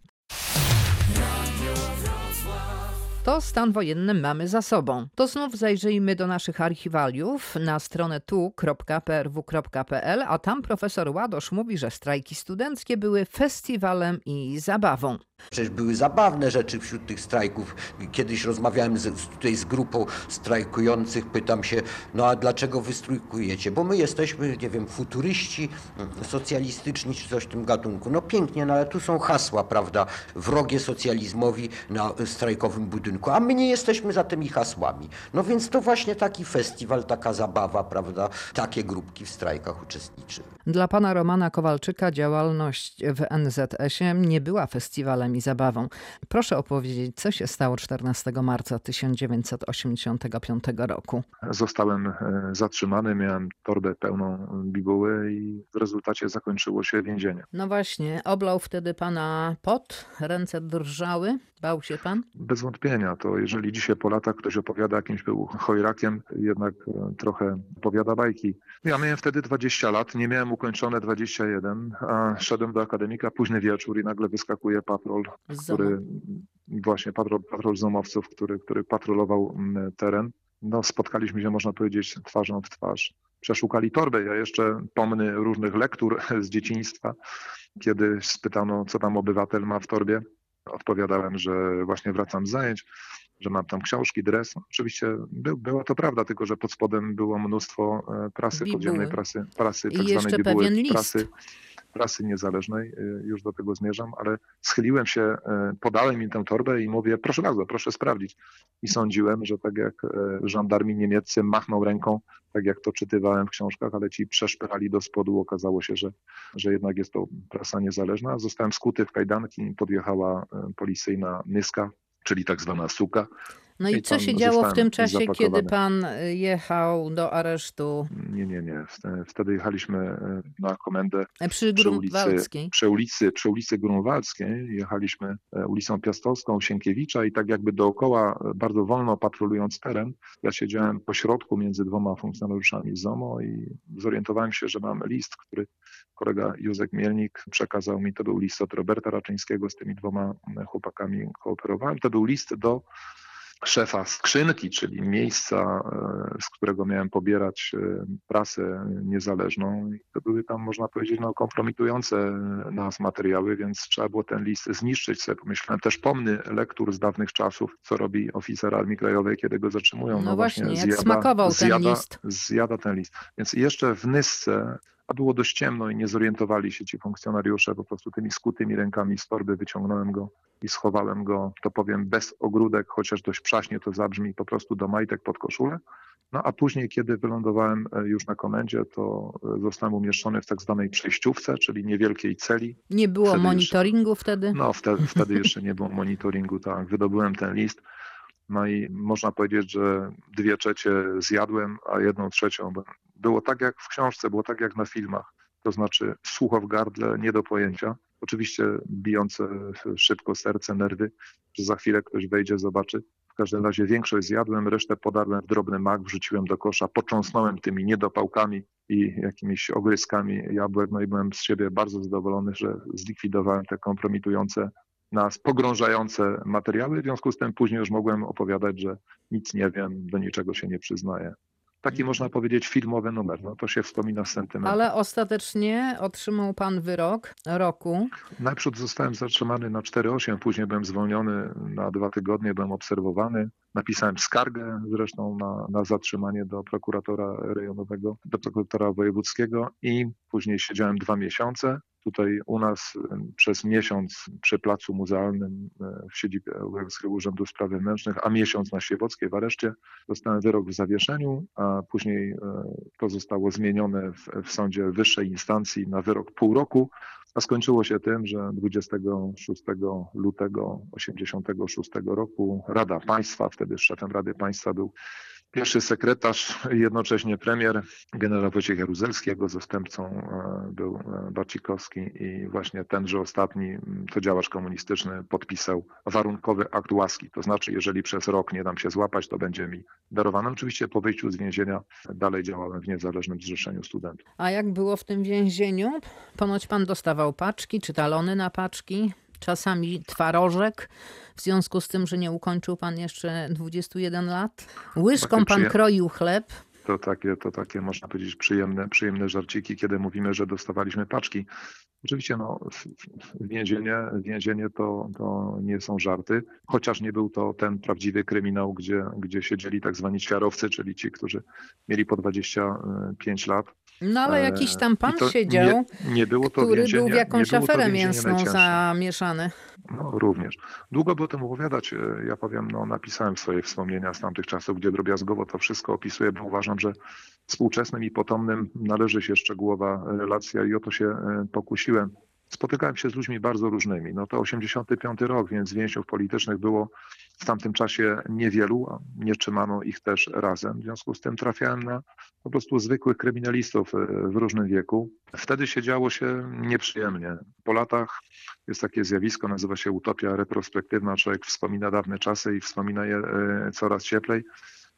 Radio Wrocław. To stan wojenny mamy za sobą. To znów zajrzyjmy do naszych archiwaliów na stronę tu.prw.pl, a tam profesor Ładosz mówi, że strajki studenckie były festiwalem i zabawą. Przecież były zabawne rzeczy wśród tych strajków. Kiedyś rozmawiałem z, tutaj z grupą strajkujących, pytam się, no a dlaczego wy strajkujecie? Bo my jesteśmy, nie wiem, futuryści, socjalistyczni czy coś w tym gatunku. No pięknie, no ale tu są hasła, prawda, wrogie socjalizmowi na strajkowym budynku. Budynku, a my nie jesteśmy za tymi hasłami. No więc to właśnie taki festiwal, taka zabawa, prawda, takie grupki w strajkach uczestniczyły. Dla pana Romana Kowalczyka działalność w NZS-ie nie była festiwalem i zabawą. Proszę opowiedzieć, co się stało 14 marca 1985 roku. Zostałem e, zatrzymany, miałem torbę pełną bibuły i w rezultacie zakończyło się więzienie. No właśnie, oblał wtedy pana pot, ręce drżały, bał się pan? Bez wątpienia, to jeżeli dzisiaj po latach ktoś opowiada jakimś był chojrakiem, jednak e, trochę opowiada bajki. Ja miałem wtedy 20 lat, nie miałem ukończone 21, a szedłem do akademika, późny wieczór i nagle wyskakuje patrol, który właśnie patrol, patrol zomowców, który, który patrolował mm, teren. No, spotkaliśmy się, można powiedzieć, twarzą w twarz. Przeszukali torbę. Ja jeszcze pomny różnych lektur [laughs] z dzieciństwa, kiedy spytano, co tam obywatel ma w torbie. Odpowiadałem, że właśnie wracam z zajęć, że mam tam książki, dres. Oczywiście by, była to prawda, tylko że pod spodem było mnóstwo e, prasy, Bibuły. podziemnej prasy, prasy I tak jeszcze zwanej bibuły, list. prasy, prasy niezależnej, y, już do tego zmierzam, ale schyliłem się, y, podałem im tę torbę i mówię, proszę bardzo, proszę sprawdzić. I sądziłem, że tak jak y, żandarmi niemieccy machną ręką, tak jak to czytywałem w książkach, ale ci przeszpychali do spodu, okazało się, że, że jednak jest to prasa niezależna. Zostałem skuty w kajdanki, podjechała policyjna nyska, czyli tak zwana suka. No i, co się działo w tym czasie, kiedy pan y, jechał do aresztu Nie, nie, nie. Wte- Wtedy jechaliśmy e, na komendę przy przy ulicy, Grunwaldzkiej? przy ulicy, przy ulicy Grunwaldzkiej. Jechaliśmy e, ulicą Piastowską, Sienkiewicza i tak jakby dookoła, e, bardzo wolno patrolując teren, ja siedziałem po środku między dwoma funkcjonariuszami ZOMO i zorientowałem się, że mam list, który kolega Józek Mielnik przekazał mi. To był list od Roberta Raczyńskiego, z tymi dwoma e, chłopakami kooperowałem. To był list do szefa skrzynki, czyli miejsca, e, z którego miałem pobierać e, prasę niezależną. I to były tam, można powiedzieć, no, kompromitujące nas materiały, więc trzeba było ten list zniszczyć. Sobie pomyślałem też pomny lektur z dawnych czasów, co robi oficer Armii Krajowej, kiedy go zatrzymują. No właśnie, jak smakował ten zjada, list. Zjada ten list. Więc jeszcze w Nysce a było dość ciemno i nie zorientowali się ci funkcjonariusze, po prostu tymi skutymi rękami z torby wyciągnąłem go i schowałem go, to powiem, bez ogródek, chociaż dość przaśnie to zabrzmi, po prostu do majtek pod koszulę. No a później, kiedy wylądowałem e, już na komendzie, to e, zostałem umieszczony w tak zwanej przejściówce, czyli niewielkiej celi. Nie było Wtedy monitoringu wtedy? No wtedy, wtedy jeszcze nie było monitoringu, tak. Wydobyłem ten list. No i można powiedzieć, że dwie trzecie zjadłem, a jedną trzecią. Było tak jak w książce, było tak jak na filmach. To znaczy sucho w gardle, nie do pojęcia. Oczywiście bijące szybko serce, nerwy, że za chwilę ktoś wejdzie, zobaczy. W każdym razie większość zjadłem, resztę podarłem w drobny mak, wrzuciłem do kosza, począsnąłem tymi niedopałkami i jakimiś ogryskami jabłek, no i byłem z siebie bardzo zadowolony, że zlikwidowałem te kompromitujące nas pogrążające materiały. W związku z tym później już mogłem opowiadać, że nic nie wiem, do niczego się nie przyznaję. Taki można powiedzieć filmowy numer, no to się wspomina z sentymentem. Ale ostatecznie otrzymał pan wyrok roku. Najpierw zostałem zatrzymany na 4,8, później byłem zwolniony na dwa tygodnie, byłem obserwowany. Napisałem skargę zresztą na, na zatrzymanie do prokuratora rejonowego, do prokuratora wojewódzkiego i później siedziałem dwa miesiące. Tutaj u nas przez miesiąc przy placu muzealnym e, w siedzibie Urzędu Spraw Wewnętrznych, a miesiąc na Siewockiej w areszcie. Dostałem wyrok w zawieszeniu, a później e, to zostało zmienione w, w sądzie wyższej instancji na wyrok pół roku. A skończyło się tym, że 26 lutego 1986 roku Rada Państwa, wtedy szefem Rady Państwa był pierwszy sekretarz, jednocześnie premier, generał Wojciech Jaruzelski, jego zastępcą e, był e, Barcikowski i właśnie tenże ostatni, to działacz komunistyczny, podpisał warunkowy akt łaski. To znaczy, jeżeli przez rok nie dam się złapać, to będzie mi darowane. Oczywiście po wyjściu z więzienia dalej działałem w Niezależnym Zrzeszeniu Studentów. A jak było w tym więzieniu? Ponoć pan dostawał paczki czy talony na paczki, czasami twarożek, w związku z tym, że nie ukończył pan jeszcze 21 lat. Łyżką pan kroił chleb. To takie, to takie można powiedzieć przyjemne, przyjemne żarciki, kiedy mówimy, że dostawaliśmy paczki. Oczywiście no, więzienie, więzienie to, to nie są żarty, chociaż nie był to ten prawdziwy kryminał, gdzie, gdzie siedzieli tak zwani ćwiarowcy, czyli ci, którzy mieli po 25 lat. No ale E, jakiś tam pan to siedział, Nie, nie było to który był w jakąś aferę mięsną zamieszany. No również. Długo by o tym opowiadać. E, Ja powiem, no napisałem swoje wspomnienia z tamtych czasów, gdzie drobiazgowo to wszystko opisuję, bo uważam, że współczesnym i potomnym należy się szczegółowa relacja i o to się e, pokusiłem. Spotykałem się z ludźmi bardzo różnymi. No to 85 rok, więc więźniów politycznych było w tamtym czasie niewielu, nie trzymano ich też razem. W związku z tym trafiałem na po prostu zwykłych kryminalistów e, w różnym wieku. Wtedy się działo się nieprzyjemnie. Po latach jest takie zjawisko, nazywa się utopia retrospektywna. Człowiek wspomina dawne czasy i wspomina je e, coraz cieplej,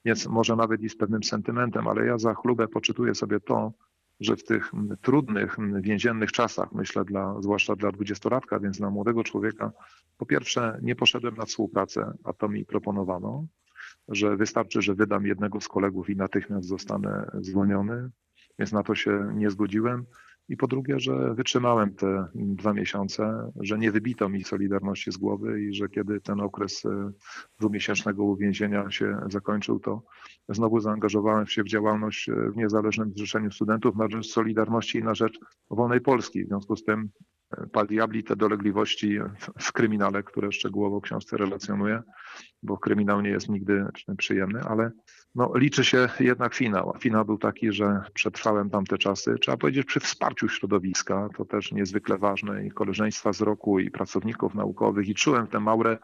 więc może nawet i z pewnym sentymentem, ale ja za chlubę poczytuję sobie to, że w tych mm, trudnych mm, więziennych czasach, myślę, dla, zwłaszcza dla dwudziestolatka, więc dla młodego człowieka, po pierwsze nie poszedłem na współpracę, a to mi proponowano, że wystarczy, że wydam jednego z kolegów i natychmiast zostanę zwolniony, więc na to się nie zgodziłem. I po drugie, że wytrzymałem te dwa miesiące, że nie wybito mi Solidarności z głowy i że kiedy ten okres e, dwumiesięcznego uwięzienia się zakończył, to znowu zaangażowałem się w działalność e, w Niezależnym Zrzeszeniu Studentów na rzecz Solidarności i na rzecz wolnej Polski. W związku z tym e, pal diabli te dolegliwości w- kryminale, które szczegółowo w książce relacjonuję, bo kryminał nie jest nigdy przyjemny, ale no, liczy się jednak finał. A finał był taki, że przetrwałem tamte czasy. Trzeba powiedzieć, przy wsparciu środowiska, to też niezwykle ważne, i koleżeństwa z roku, i pracowników naukowych, i czułem tę maurę,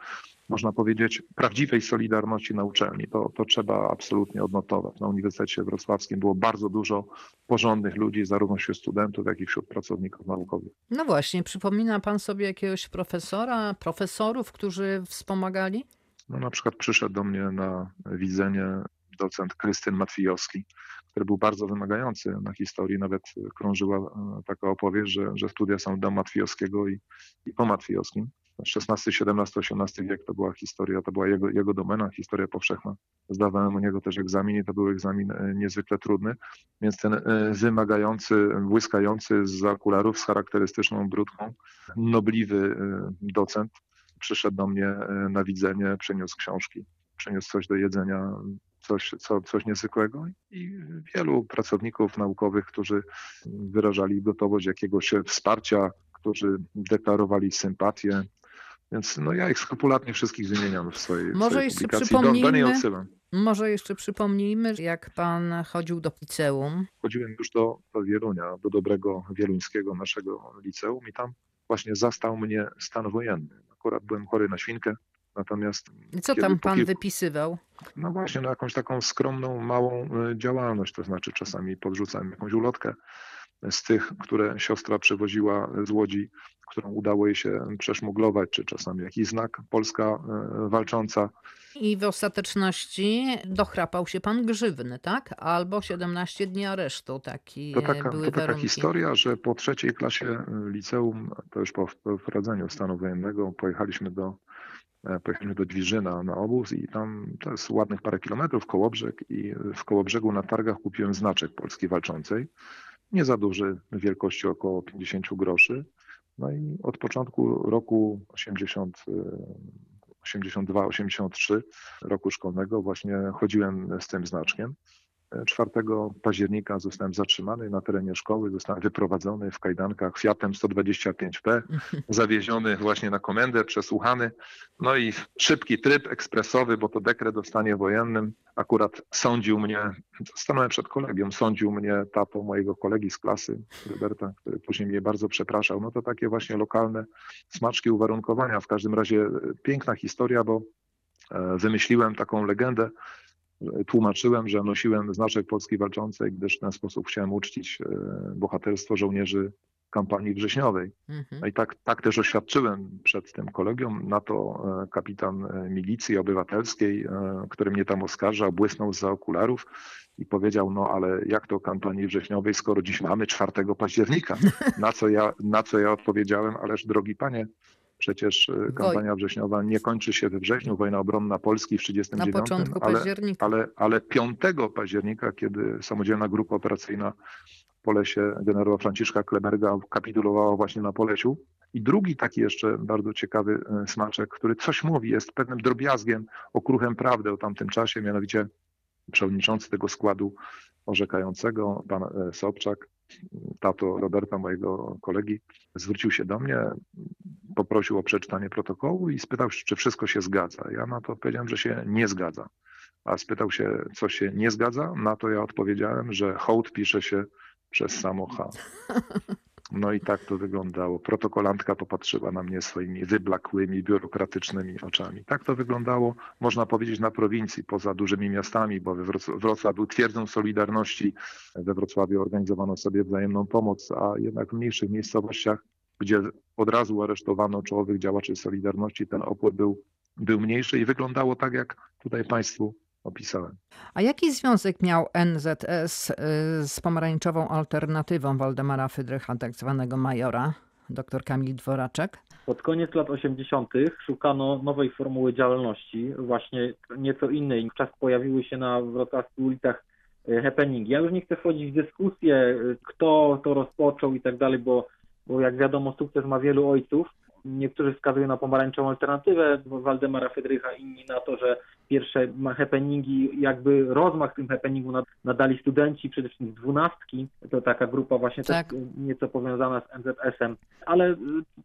można powiedzieć, prawdziwej solidarności na uczelni. To, to trzeba absolutnie odnotować. Na Uniwersytecie Wrocławskim było bardzo dużo porządnych ludzi, zarówno wśród studentów, jak i wśród pracowników naukowych. No właśnie, przypomina pan sobie jakiegoś profesora, profesorów, którzy wspomagali? No, na przykład przyszedł do mnie na widzenie docent Krystyn Matwijowski, który był bardzo wymagający na historii. Nawet krążyła e, taka opowieść, że, że studia są do Matwijowskiego i, i po Matwijowskim. XVI, XVII, XVIII wiek to była historia, to była jego, jego domena, historia powszechna. Zdawałem u niego też egzamin i to był egzamin e, niezwykle trudny, więc ten e, wymagający, błyskający z okularów z charakterystyczną brudką, nobliwy docent przyszedł do mnie e, na widzenie, przyniósł książki, przyniósł coś do jedzenia, coś, co, coś niezwykłego i wielu pracowników naukowych, którzy wyrażali gotowość jakiegoś wsparcia, którzy deklarowali sympatię. Więc no ja ich skrupulatnie wszystkich wymieniam w swojej, w Może swojej jeszcze publikacji. Do, do przypomnijmy, może jeszcze przypomnijmy, jak pan chodził do liceum. Chodziłem już do, do Wielunia, do dobrego wieluńskiego naszego liceum i tam właśnie zastał mnie stan wojenny. Akurat byłem chory na świnkę, natomiast I co tam pan kilku- wypisywał? No właśnie, no jakąś taką skromną, małą y, działalność, to znaczy czasami podrzucałem jakąś ulotkę z tych, które siostra przywoziła z Łodzi, którą udało jej się przeszmuglować, czy czasami jakiś znak Polska y, walcząca. I w ostateczności dochrapał się pan grzywny, tak? Albo 17 dni aresztu, taki To taka, były to taka warunki. historia, że po trzeciej klasie y, liceum, to już po wprowadzeniu stanu wojennego, pojechaliśmy do, e, pojechaliśmy do Dwirzyna na obóz i tam to jest ładnych parę kilometrów, Kołobrzeg i w Kołobrzegu na targach kupiłem znaczek Polski Walczącej. Nie za duży, wielkości około 50 groszy. No i od początku roku 80, y, 82-83 roku szkolnego właśnie chodziłem z tym znaczkiem. 4 października zostałem zatrzymany na terenie szkoły, zostałem wyprowadzony w kajdankach Fiatem 125P, [laughs] zawieziony właśnie na komendę, przesłuchany. No i szybki tryb ekspresowy, bo to dekret o stanie wojennym. Akurat sądził mnie, stanąłem przed kolegium, sądził mnie tato mojego kolegi z klasy, Roberta, który później mnie bardzo przepraszał. No to takie właśnie lokalne smaczki uwarunkowania. W każdym razie piękna historia, bo e, wymyśliłem taką legendę, tłumaczyłem, że nosiłem znaczek Polski Walczącej, gdyż w ten sposób chciałem uczcić e, bohaterstwo żołnierzy kampanii wrześniowej. Mhm. No i tak, tak też oświadczyłem przed tym kolegium. Na to e, kapitan e, milicji obywatelskiej, który mnie tam oskarżał, błysnął za okularów i powiedział, no ale jak to kampanii wrześniowej, skoro dziś mamy 4 października? [laughs] Na co ja, na co ja odpowiedziałem, ależ drogi panie, przecież e, kampania wrześniowa nie kończy się we wrześniu, wojna obronna Polski w 1939, Na początku ale, października. ale, ale 5 października, kiedy samodzielna grupa operacyjna w Polesie generała Franciszka Kleberga kapitulowała właśnie na Polesiu. I drugi taki jeszcze bardzo ciekawy e, smaczek, który coś mówi, jest pewnym drobiazgiem, okruchem prawdy o tamtym czasie, mianowicie przewodniczący tego składu orzekającego, pan e, Sobczak, tato Roberta, mojego kolegi, zwrócił się do mnie. Poprosił o przeczytanie protokołu i spytał, czy wszystko się zgadza. Ja na to odpowiedziałem, że się nie zgadza. A spytał się, co się nie zgadza. Na to ja odpowiedziałem, że hołd pisze się przez samo H. [laughs] No i tak to wyglądało. Protokolantka popatrzyła na mnie swoimi wyblakłymi, biurokratycznymi oczami. Tak to wyglądało, można powiedzieć, na prowincji, poza dużymi miastami, bo Wrocław był twierdzą Solidarności. We Wrocławiu organizowano sobie wzajemną pomoc, a jednak w mniejszych miejscowościach, gdzie od razu aresztowano czołowych działaczy Solidarności, ten opór był, był mniejszy i wyglądało tak, jak tutaj Państwu opisałem. A jaki związek miał NZS y, z pomarańczową alternatywą Waldemara Fydrycha, tak zwanego majora? Dr Kamil Dworaczek. Pod koniec lat 80. szukano nowej formuły działalności, właśnie nieco innej. Wczas pojawiły się na wrocławskich ulicach y, happeningi. Ja już nie chcę wchodzić w dyskusję, y, kto to rozpoczął i tak dalej, bo, bo jak wiadomo, sukces ma wielu ojców. Niektórzy wskazują na pomarańczową alternatywę Waldemara Fedrycha, inni na to, że pierwsze happeningi, jakby rozmach tym happeningu nadali studenci, przede wszystkim z dwunastki, to taka grupa właśnie tak. też nieco powiązana z NZS-em, ale y,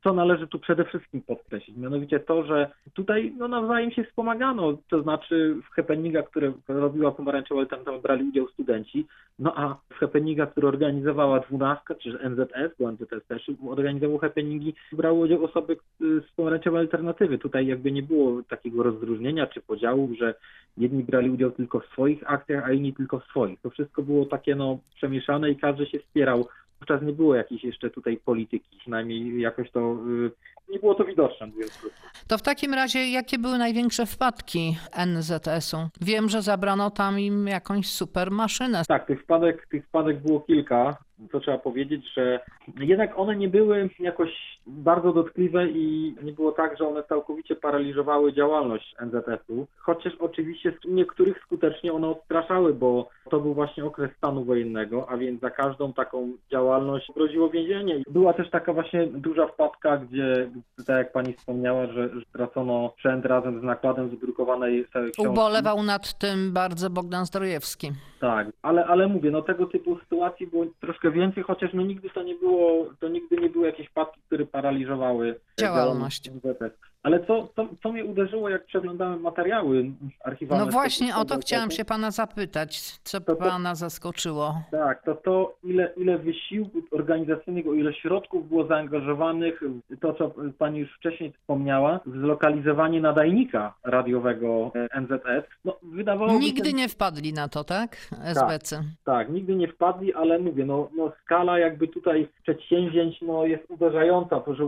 co należy tu przede wszystkim podkreślić, mianowicie to, że tutaj no, nawzajem się wspomagano, to znaczy w happeningach, które robiła pomarańczowa alternatywa brali udział studenci, no a w happeningach, które organizowała dwunastka, czy NZS, bo NZS też organizował happeningi, brały udział osoby y, z pomarańczowej alternatywy. Tutaj jakby nie było takiego rozróżnienia czy podziału że jedni brali udział tylko w swoich akcjach, a inni tylko w swoich. To wszystko było takie no, przemieszane i każdy się wspierał. Wówczas nie było jakiejś jeszcze tutaj polityki, przynajmniej jakoś to y, nie było to widoczne, mówiąc krótko. To w takim razie jakie były największe wpadki NZS-u? Wiem, że zabrano tam im jakąś super maszynę. Tak, tych wpadek, tych wpadek było kilka to trzeba powiedzieć, że jednak one nie były jakoś bardzo dotkliwe i nie było tak, że one całkowicie paraliżowały działalność NZS-u, chociaż oczywiście niektórych skutecznie one odstraszały, bo to był właśnie okres stanu wojennego, a więc za każdą taką działalność groziło więzienie. Była też taka właśnie duża wpadka, gdzie, tak jak pani wspomniała, że, że tracono sprzęt razem z nakładem wydrukowanej książki. Ubolewał nad tym bardzo Bogdan Zdrojewski. Tak, ale, ale mówię, no tego typu sytuacji było troszkę więcej, chociaż no nigdy to nie było, to nigdy nie były jakieś wpadki, które paraliżowały działalność. działalność ale co, co, co mnie uderzyło, jak przeglądałem materiały archiwalne... No właśnie o to chciałam się pana zapytać, co to, to, pana zaskoczyło. Tak, to to ile, ile wysiłku organizacyjnego, ile środków było zaangażowanych, to co pani już wcześniej wspomniała, w zlokalizowanie nadajnika radiowego e, NZS. No, wydawało nigdy nie wpadli na to, tak? SBC. Tak, tak, nigdy nie wpadli, ale mówię, no, no skala jakby tutaj przedsięwzięć no, jest uderzająca, to że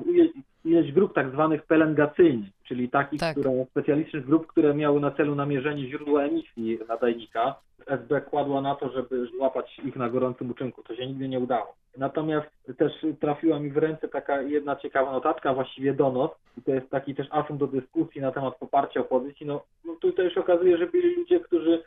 ileś grup tak zwanych pelengacyjnych, czyli takich, tak. które, specjalistycznych grup, które miały na celu namierzenie źródła emisji nadajnika. SB kładła na to, żeby złapać ich na gorącym uczynku. To się nigdy nie udało. Natomiast też trafiła mi w ręce taka jedna ciekawa notatka, właściwie donos, i to jest taki też asum do dyskusji na temat poparcia opozycji. No, no tutaj się okazuje, że byli ludzie, którzy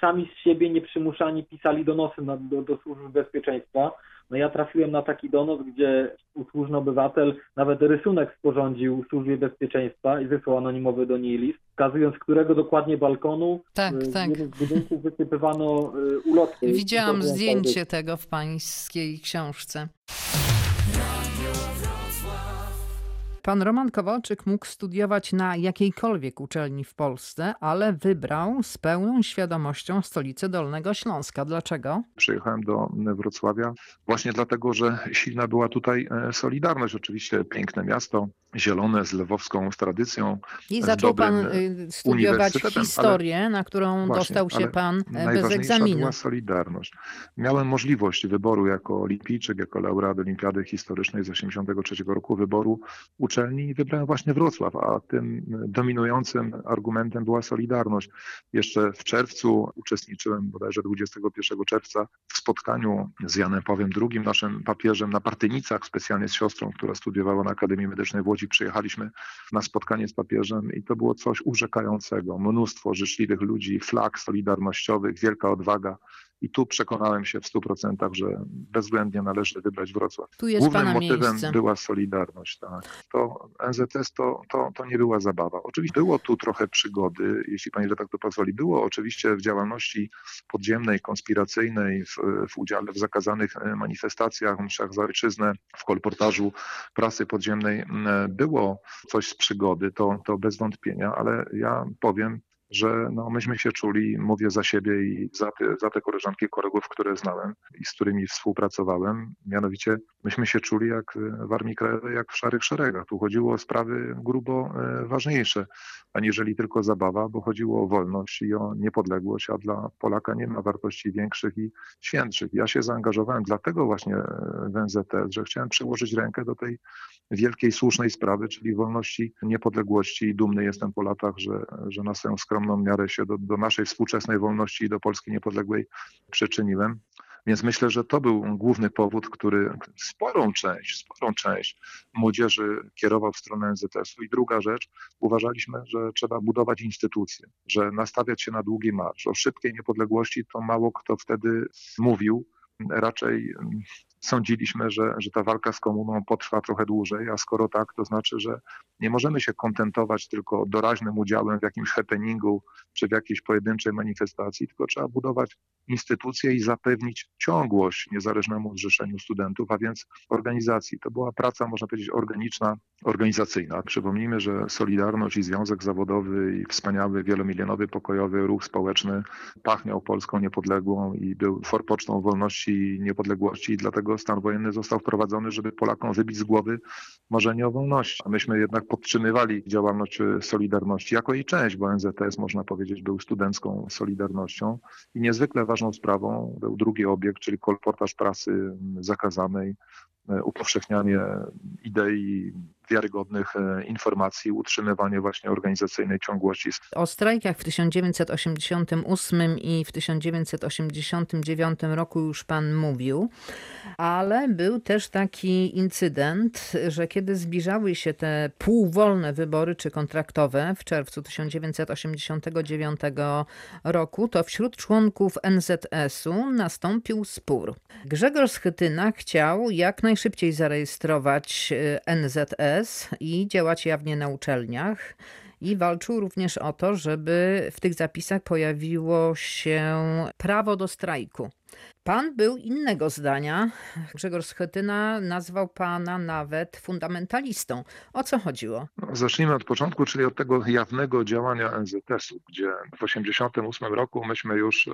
sami z siebie nieprzymuszani pisali donosy na, do, do służby bezpieczeństwa. No ja trafiłem na taki donos, gdzie usłużny obywatel nawet rysunek sporządził służbie bezpieczeństwa i wysłał anonimowy do niej list, wskazując, którego dokładnie balkonu tak, w tak. jednym z budynków wysypywano y, ulotki. Widziałam zdjęcie tego w pańskiej książce. Pan Roman Kowalczyk mógł studiować na jakiejkolwiek uczelni w Polsce, ale wybrał z pełną świadomością stolicę Dolnego Śląska. Dlaczego? Przyjechałem do Wrocławia właśnie dlatego, że silna była tutaj e, Solidarność. Oczywiście piękne miasto, zielone, z lewowską tradycją. I zaczął pan e, studiować historię, na którą właśnie, dostał się pan e, bez egzaminu. była Solidarność. Miałem możliwość wyboru jako olimpijczyk, jako laureat Olimpiady Historycznej z 1983 roku, wyboru uczelni i wybrałem właśnie Wrocław, a tym dominującym argumentem była Solidarność. Jeszcze w czerwcu uczestniczyłem, bodajże 21 czerwca, w spotkaniu z Janem Pawłem II, naszym papieżem na Partynicach, specjalnie z siostrą, która studiowała na Akademii Medycznej w Łodzi. Przyjechaliśmy na spotkanie z papieżem i to było coś urzekającego. Mnóstwo życzliwych ludzi, flag solidarnościowych, wielka odwaga I tu przekonałem się w 100%, że bezwzględnie należy wybrać Wrocław. Głównym motywem miejsce. była solidarność. Tak. To NZS to, to, to nie była zabawa. Oczywiście było tu trochę przygody, jeśli pani redaktor pozwoli. Było oczywiście w działalności podziemnej, konspiracyjnej, w, w udziale w zakazanych e, manifestacjach, mszach za ojczyznę, w kolportażu prasy podziemnej m, było coś z przygody, to, to bez wątpienia, ale ja powiem, że no, myśmy się czuli, mówię za siebie i za te, za te koleżanki kolegów, które znałem i z którymi współpracowałem, mianowicie myśmy się czuli jak w Armii Krajowej, jak w szarych szeregach. Tu chodziło o sprawy grubo e, ważniejsze, aniżeli tylko zabawa, bo chodziło o wolność i o niepodległość, a dla Polaka nie ma wartości większych i świętszych. Ja się zaangażowałem dlatego właśnie w NZS, że chciałem przyłożyć rękę do tej wielkiej, słusznej sprawy, czyli wolności, niepodległości i dumny jestem po latach, że, że na swoją skromną miarę się do, do naszej współczesnej wolności i do Polski niepodległej przyczyniłem. Więc myślę, że to był główny powód, który sporą część, sporą część młodzieży kierował w stronę NZS-u. I druga rzecz, uważaliśmy, że trzeba budować instytucje, że nastawiać się na długi marsz. O szybkiej niepodległości to mało kto wtedy mówił. Raczej sądziliśmy, że, że ta walka z komuną potrwa trochę dłużej, a skoro tak, to znaczy, że nie możemy się kontentować tylko doraźnym udziałem w jakimś happeningu czy w jakiejś pojedynczej manifestacji, tylko trzeba budować instytucje i zapewnić ciągłość niezależnemu zrzeszeniu studentów, a więc organizacji. To była praca, można powiedzieć, organiczna, organizacyjna. Przypomnijmy, że Solidarność i Związek Zawodowy i wspaniały wielomilionowy pokojowy ruch społeczny pachniał Polską niepodległą i był forpocztą wolności i niepodległości i dlatego stan wojenny został wprowadzony, żeby Polakom wybić z głowy marzenie o wolności. Myśmy jednak podtrzymywali działalność Solidarności jako jej część, bo NZS można powiedzieć był studencką Solidarnością i niezwykle ważną sprawą był drugi obiekt, czyli kolportaż prasy zakazanej, upowszechnianie idei wiarygodnych informacji, utrzymywanie właśnie organizacyjnej ciągłości. O strajkach w 1988 i w 1989 roku już pan mówił, ale był też taki incydent, że kiedy zbliżały się te półwolne wybory czy kontraktowe w czerwcu 1989 roku, to wśród członków NZS-u nastąpił spór. Grzegorz Schytyna chciał jak najszybciej zarejestrować NZS i działać jawnie na uczelniach. I walczył również o to, żeby w tych zapisach pojawiło się prawo do strajku. Pan był innego zdania. Grzegorz Schetyna nazwał pana nawet fundamentalistą. O co chodziło? No, zacznijmy od początku, czyli od tego jawnego działania NZS-u, gdzie w 1988 roku myśmy już,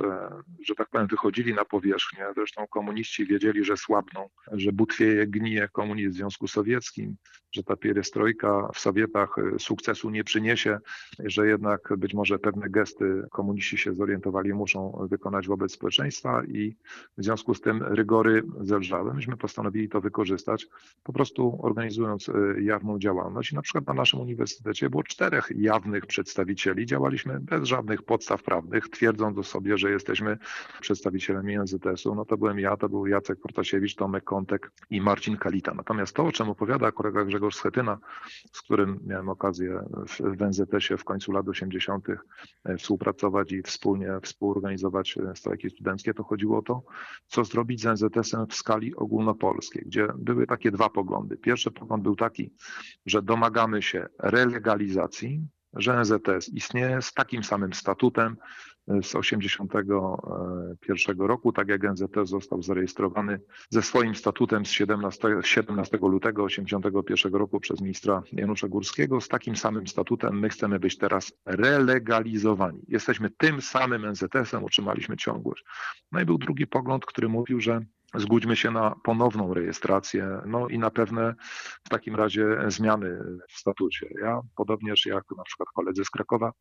że tak powiem, wychodzili na powierzchnię. Zresztą komuniści wiedzieli, że słabną, że butwieje, gnije komunizm w Związku Sowieckim, że ta pierestrojka w Sowietach sukcesu nie przyniesie, że jednak być może pewne gesty komuniści się zorientowali, muszą wykonać wobec społeczeństwa i w związku z tym rygory zelżały. Myśmy postanowili to wykorzystać, po prostu organizując jawną działalność. I na przykład na naszym uniwersytecie było czterech jawnych przedstawicieli. Działaliśmy bez żadnych podstaw prawnych, twierdząc o sobie, że jesteśmy przedstawicielami NZS-u. No to byłem ja, to był Jacek Protasiewicz, Tomek Kontek i Marcin Kalita. Natomiast to, o czym opowiada kolega Grzegorz Schetyna, z którym miałem okazję w, NZS-ie w końcu lat 80. współpracować i wspólnie współorganizować strajki studenckie, to chodziło o to, co zrobić z NZS-em w skali ogólnopolskiej, gdzie były takie dwa poglądy. Pierwszy pogląd był taki, że domagamy się relegalizacji, że NZS istnieje z takim samym statutem z 1981 roku, tak jak NZS został zarejestrowany ze swoim statutem z 17, 17 lutego 1981 roku przez ministra Janusza Górskiego. Z takim samym statutem my chcemy być teraz relegalizowani. Jesteśmy tym samym NZS-em, otrzymaliśmy ciągłość. No i był drugi pogląd, który mówił, że zgódźmy się na ponowną rejestrację, no i na pewne w takim razie zmiany w statucie. Ja, podobnież jak na przykład koledzy z Krakowa,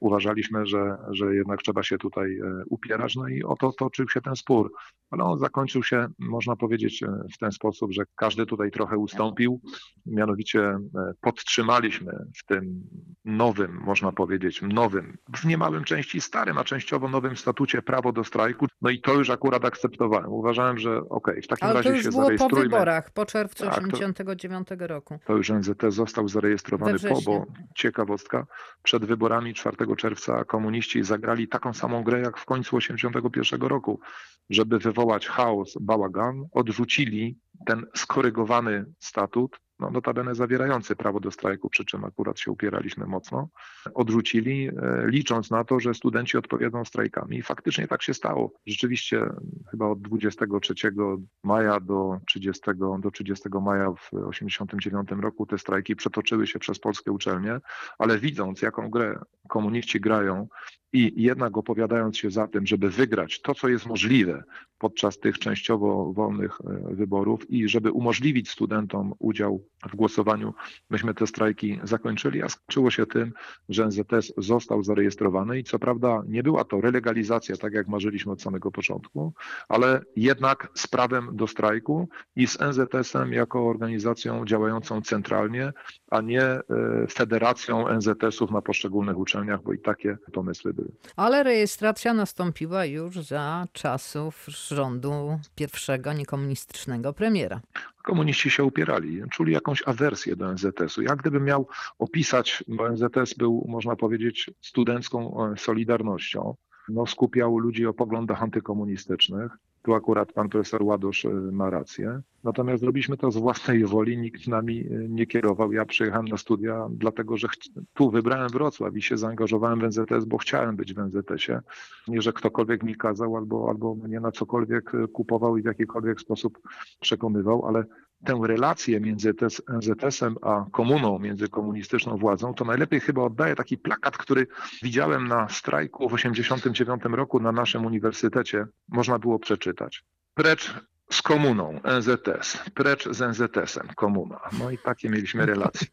uważaliśmy, że, że jednak trzeba się tutaj upierać, no i o to toczył się ten spór. Ale on zakończył się, można powiedzieć, w ten sposób, że każdy tutaj trochę ustąpił, mianowicie podtrzymaliśmy w tym nowym, można powiedzieć, nowym, w niemałym części starym, a częściowo nowym statucie prawo do strajku, no i to już akurat akceptowałem. Uważałem, że okej, w takim Ale to razie już się było po wyborach, po czerwcu Tak, to- 89 roku. To już NZT został zarejestrowany po, bo ciekawostka, przed wyborami 4 czerwca komuniści zagrali taką samą grę jak w końcu 81 roku, żeby wywołać chaos, bałagan, odrzucili ten skorygowany statut, no notabene zawierający prawo do strajku, przy czym akurat się upieraliśmy mocno, odrzucili, e, licząc na to, że studenci odpowiedzą strajkami. I faktycznie tak się stało. Rzeczywiście chyba od 23 maja do 30, do 30 maja w 89 roku te strajki przetoczyły się przez polskie uczelnie, ale widząc jaką grę komuniści grają i jednak opowiadając się za tym, żeby wygrać to, co jest możliwe podczas tych częściowo wolnych e, wyborów i żeby umożliwić studentom udział w głosowaniu, myśmy te strajki zakończyli, a skończyło się tym, że NZS został zarejestrowany i co prawda nie była to relegalizacja, tak jak marzyliśmy od samego początku, ale jednak z prawem do strajku i z NZS-em jako organizacją działającą centralnie, a nie e, federacją NZS-ów na poszczególnych uczelniach, bo i takie pomysły były. Ale rejestracja nastąpiła już za czasów rządu pierwszego niekomunistycznego premiera. Komuniści się upierali, czuli jakąś awersję do NZS-u. Jak gdybym miał opisać, bo NZS był, można powiedzieć, studencką e, solidarnością, no, skupiał ludzi o poglądach antykomunistycznych. Tu akurat pan profesor Ładosz e, ma rację. Natomiast zrobiliśmy to z własnej woli, nikt nami e, nie kierował. Ja przyjechałem na studia, dlatego że tu wybrałem Wrocław i się zaangażowałem w NZS, bo chciałem być w NZS-ie. Nie, że ktokolwiek mi kazał albo, albo mnie na cokolwiek e, kupował i w jakikolwiek sposób przekonywał, ale tę relację między NZS-em a komuną, między komunistyczną władzą, to najlepiej chyba oddaje taki plakat, który widziałem na strajku w 1989 roku na naszym uniwersytecie. Można było przeczytać. Precz z komuną, NZS, precz z NZS-em, komuna. No i takie mieliśmy relacje.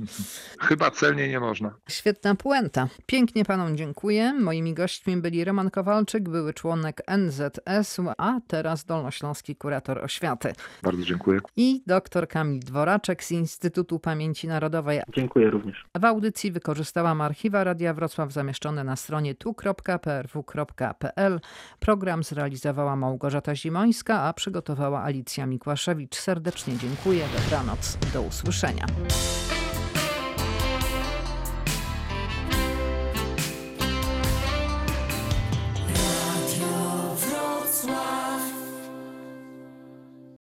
[laughs] Chyba celnie nie można. Świetna puenta. Pięknie panom dziękuję. Moimi gośćmi byli Roman Kowalczyk, były członek NZS-u, a teraz dolnośląski kurator oświaty. Bardzo dziękuję. I dr Kamil Dworaczek z Instytutu Pamięci Narodowej. Dziękuję również. W audycji wykorzystałam archiwa Radia Wrocław zamieszczone na stronie tu.prw.pl. Program zrealizowała Małgorzata Zimońska, a przygotowała Alicja Mikłaszewicz. Serdecznie dziękuję. Dobranoc. Do usłyszenia.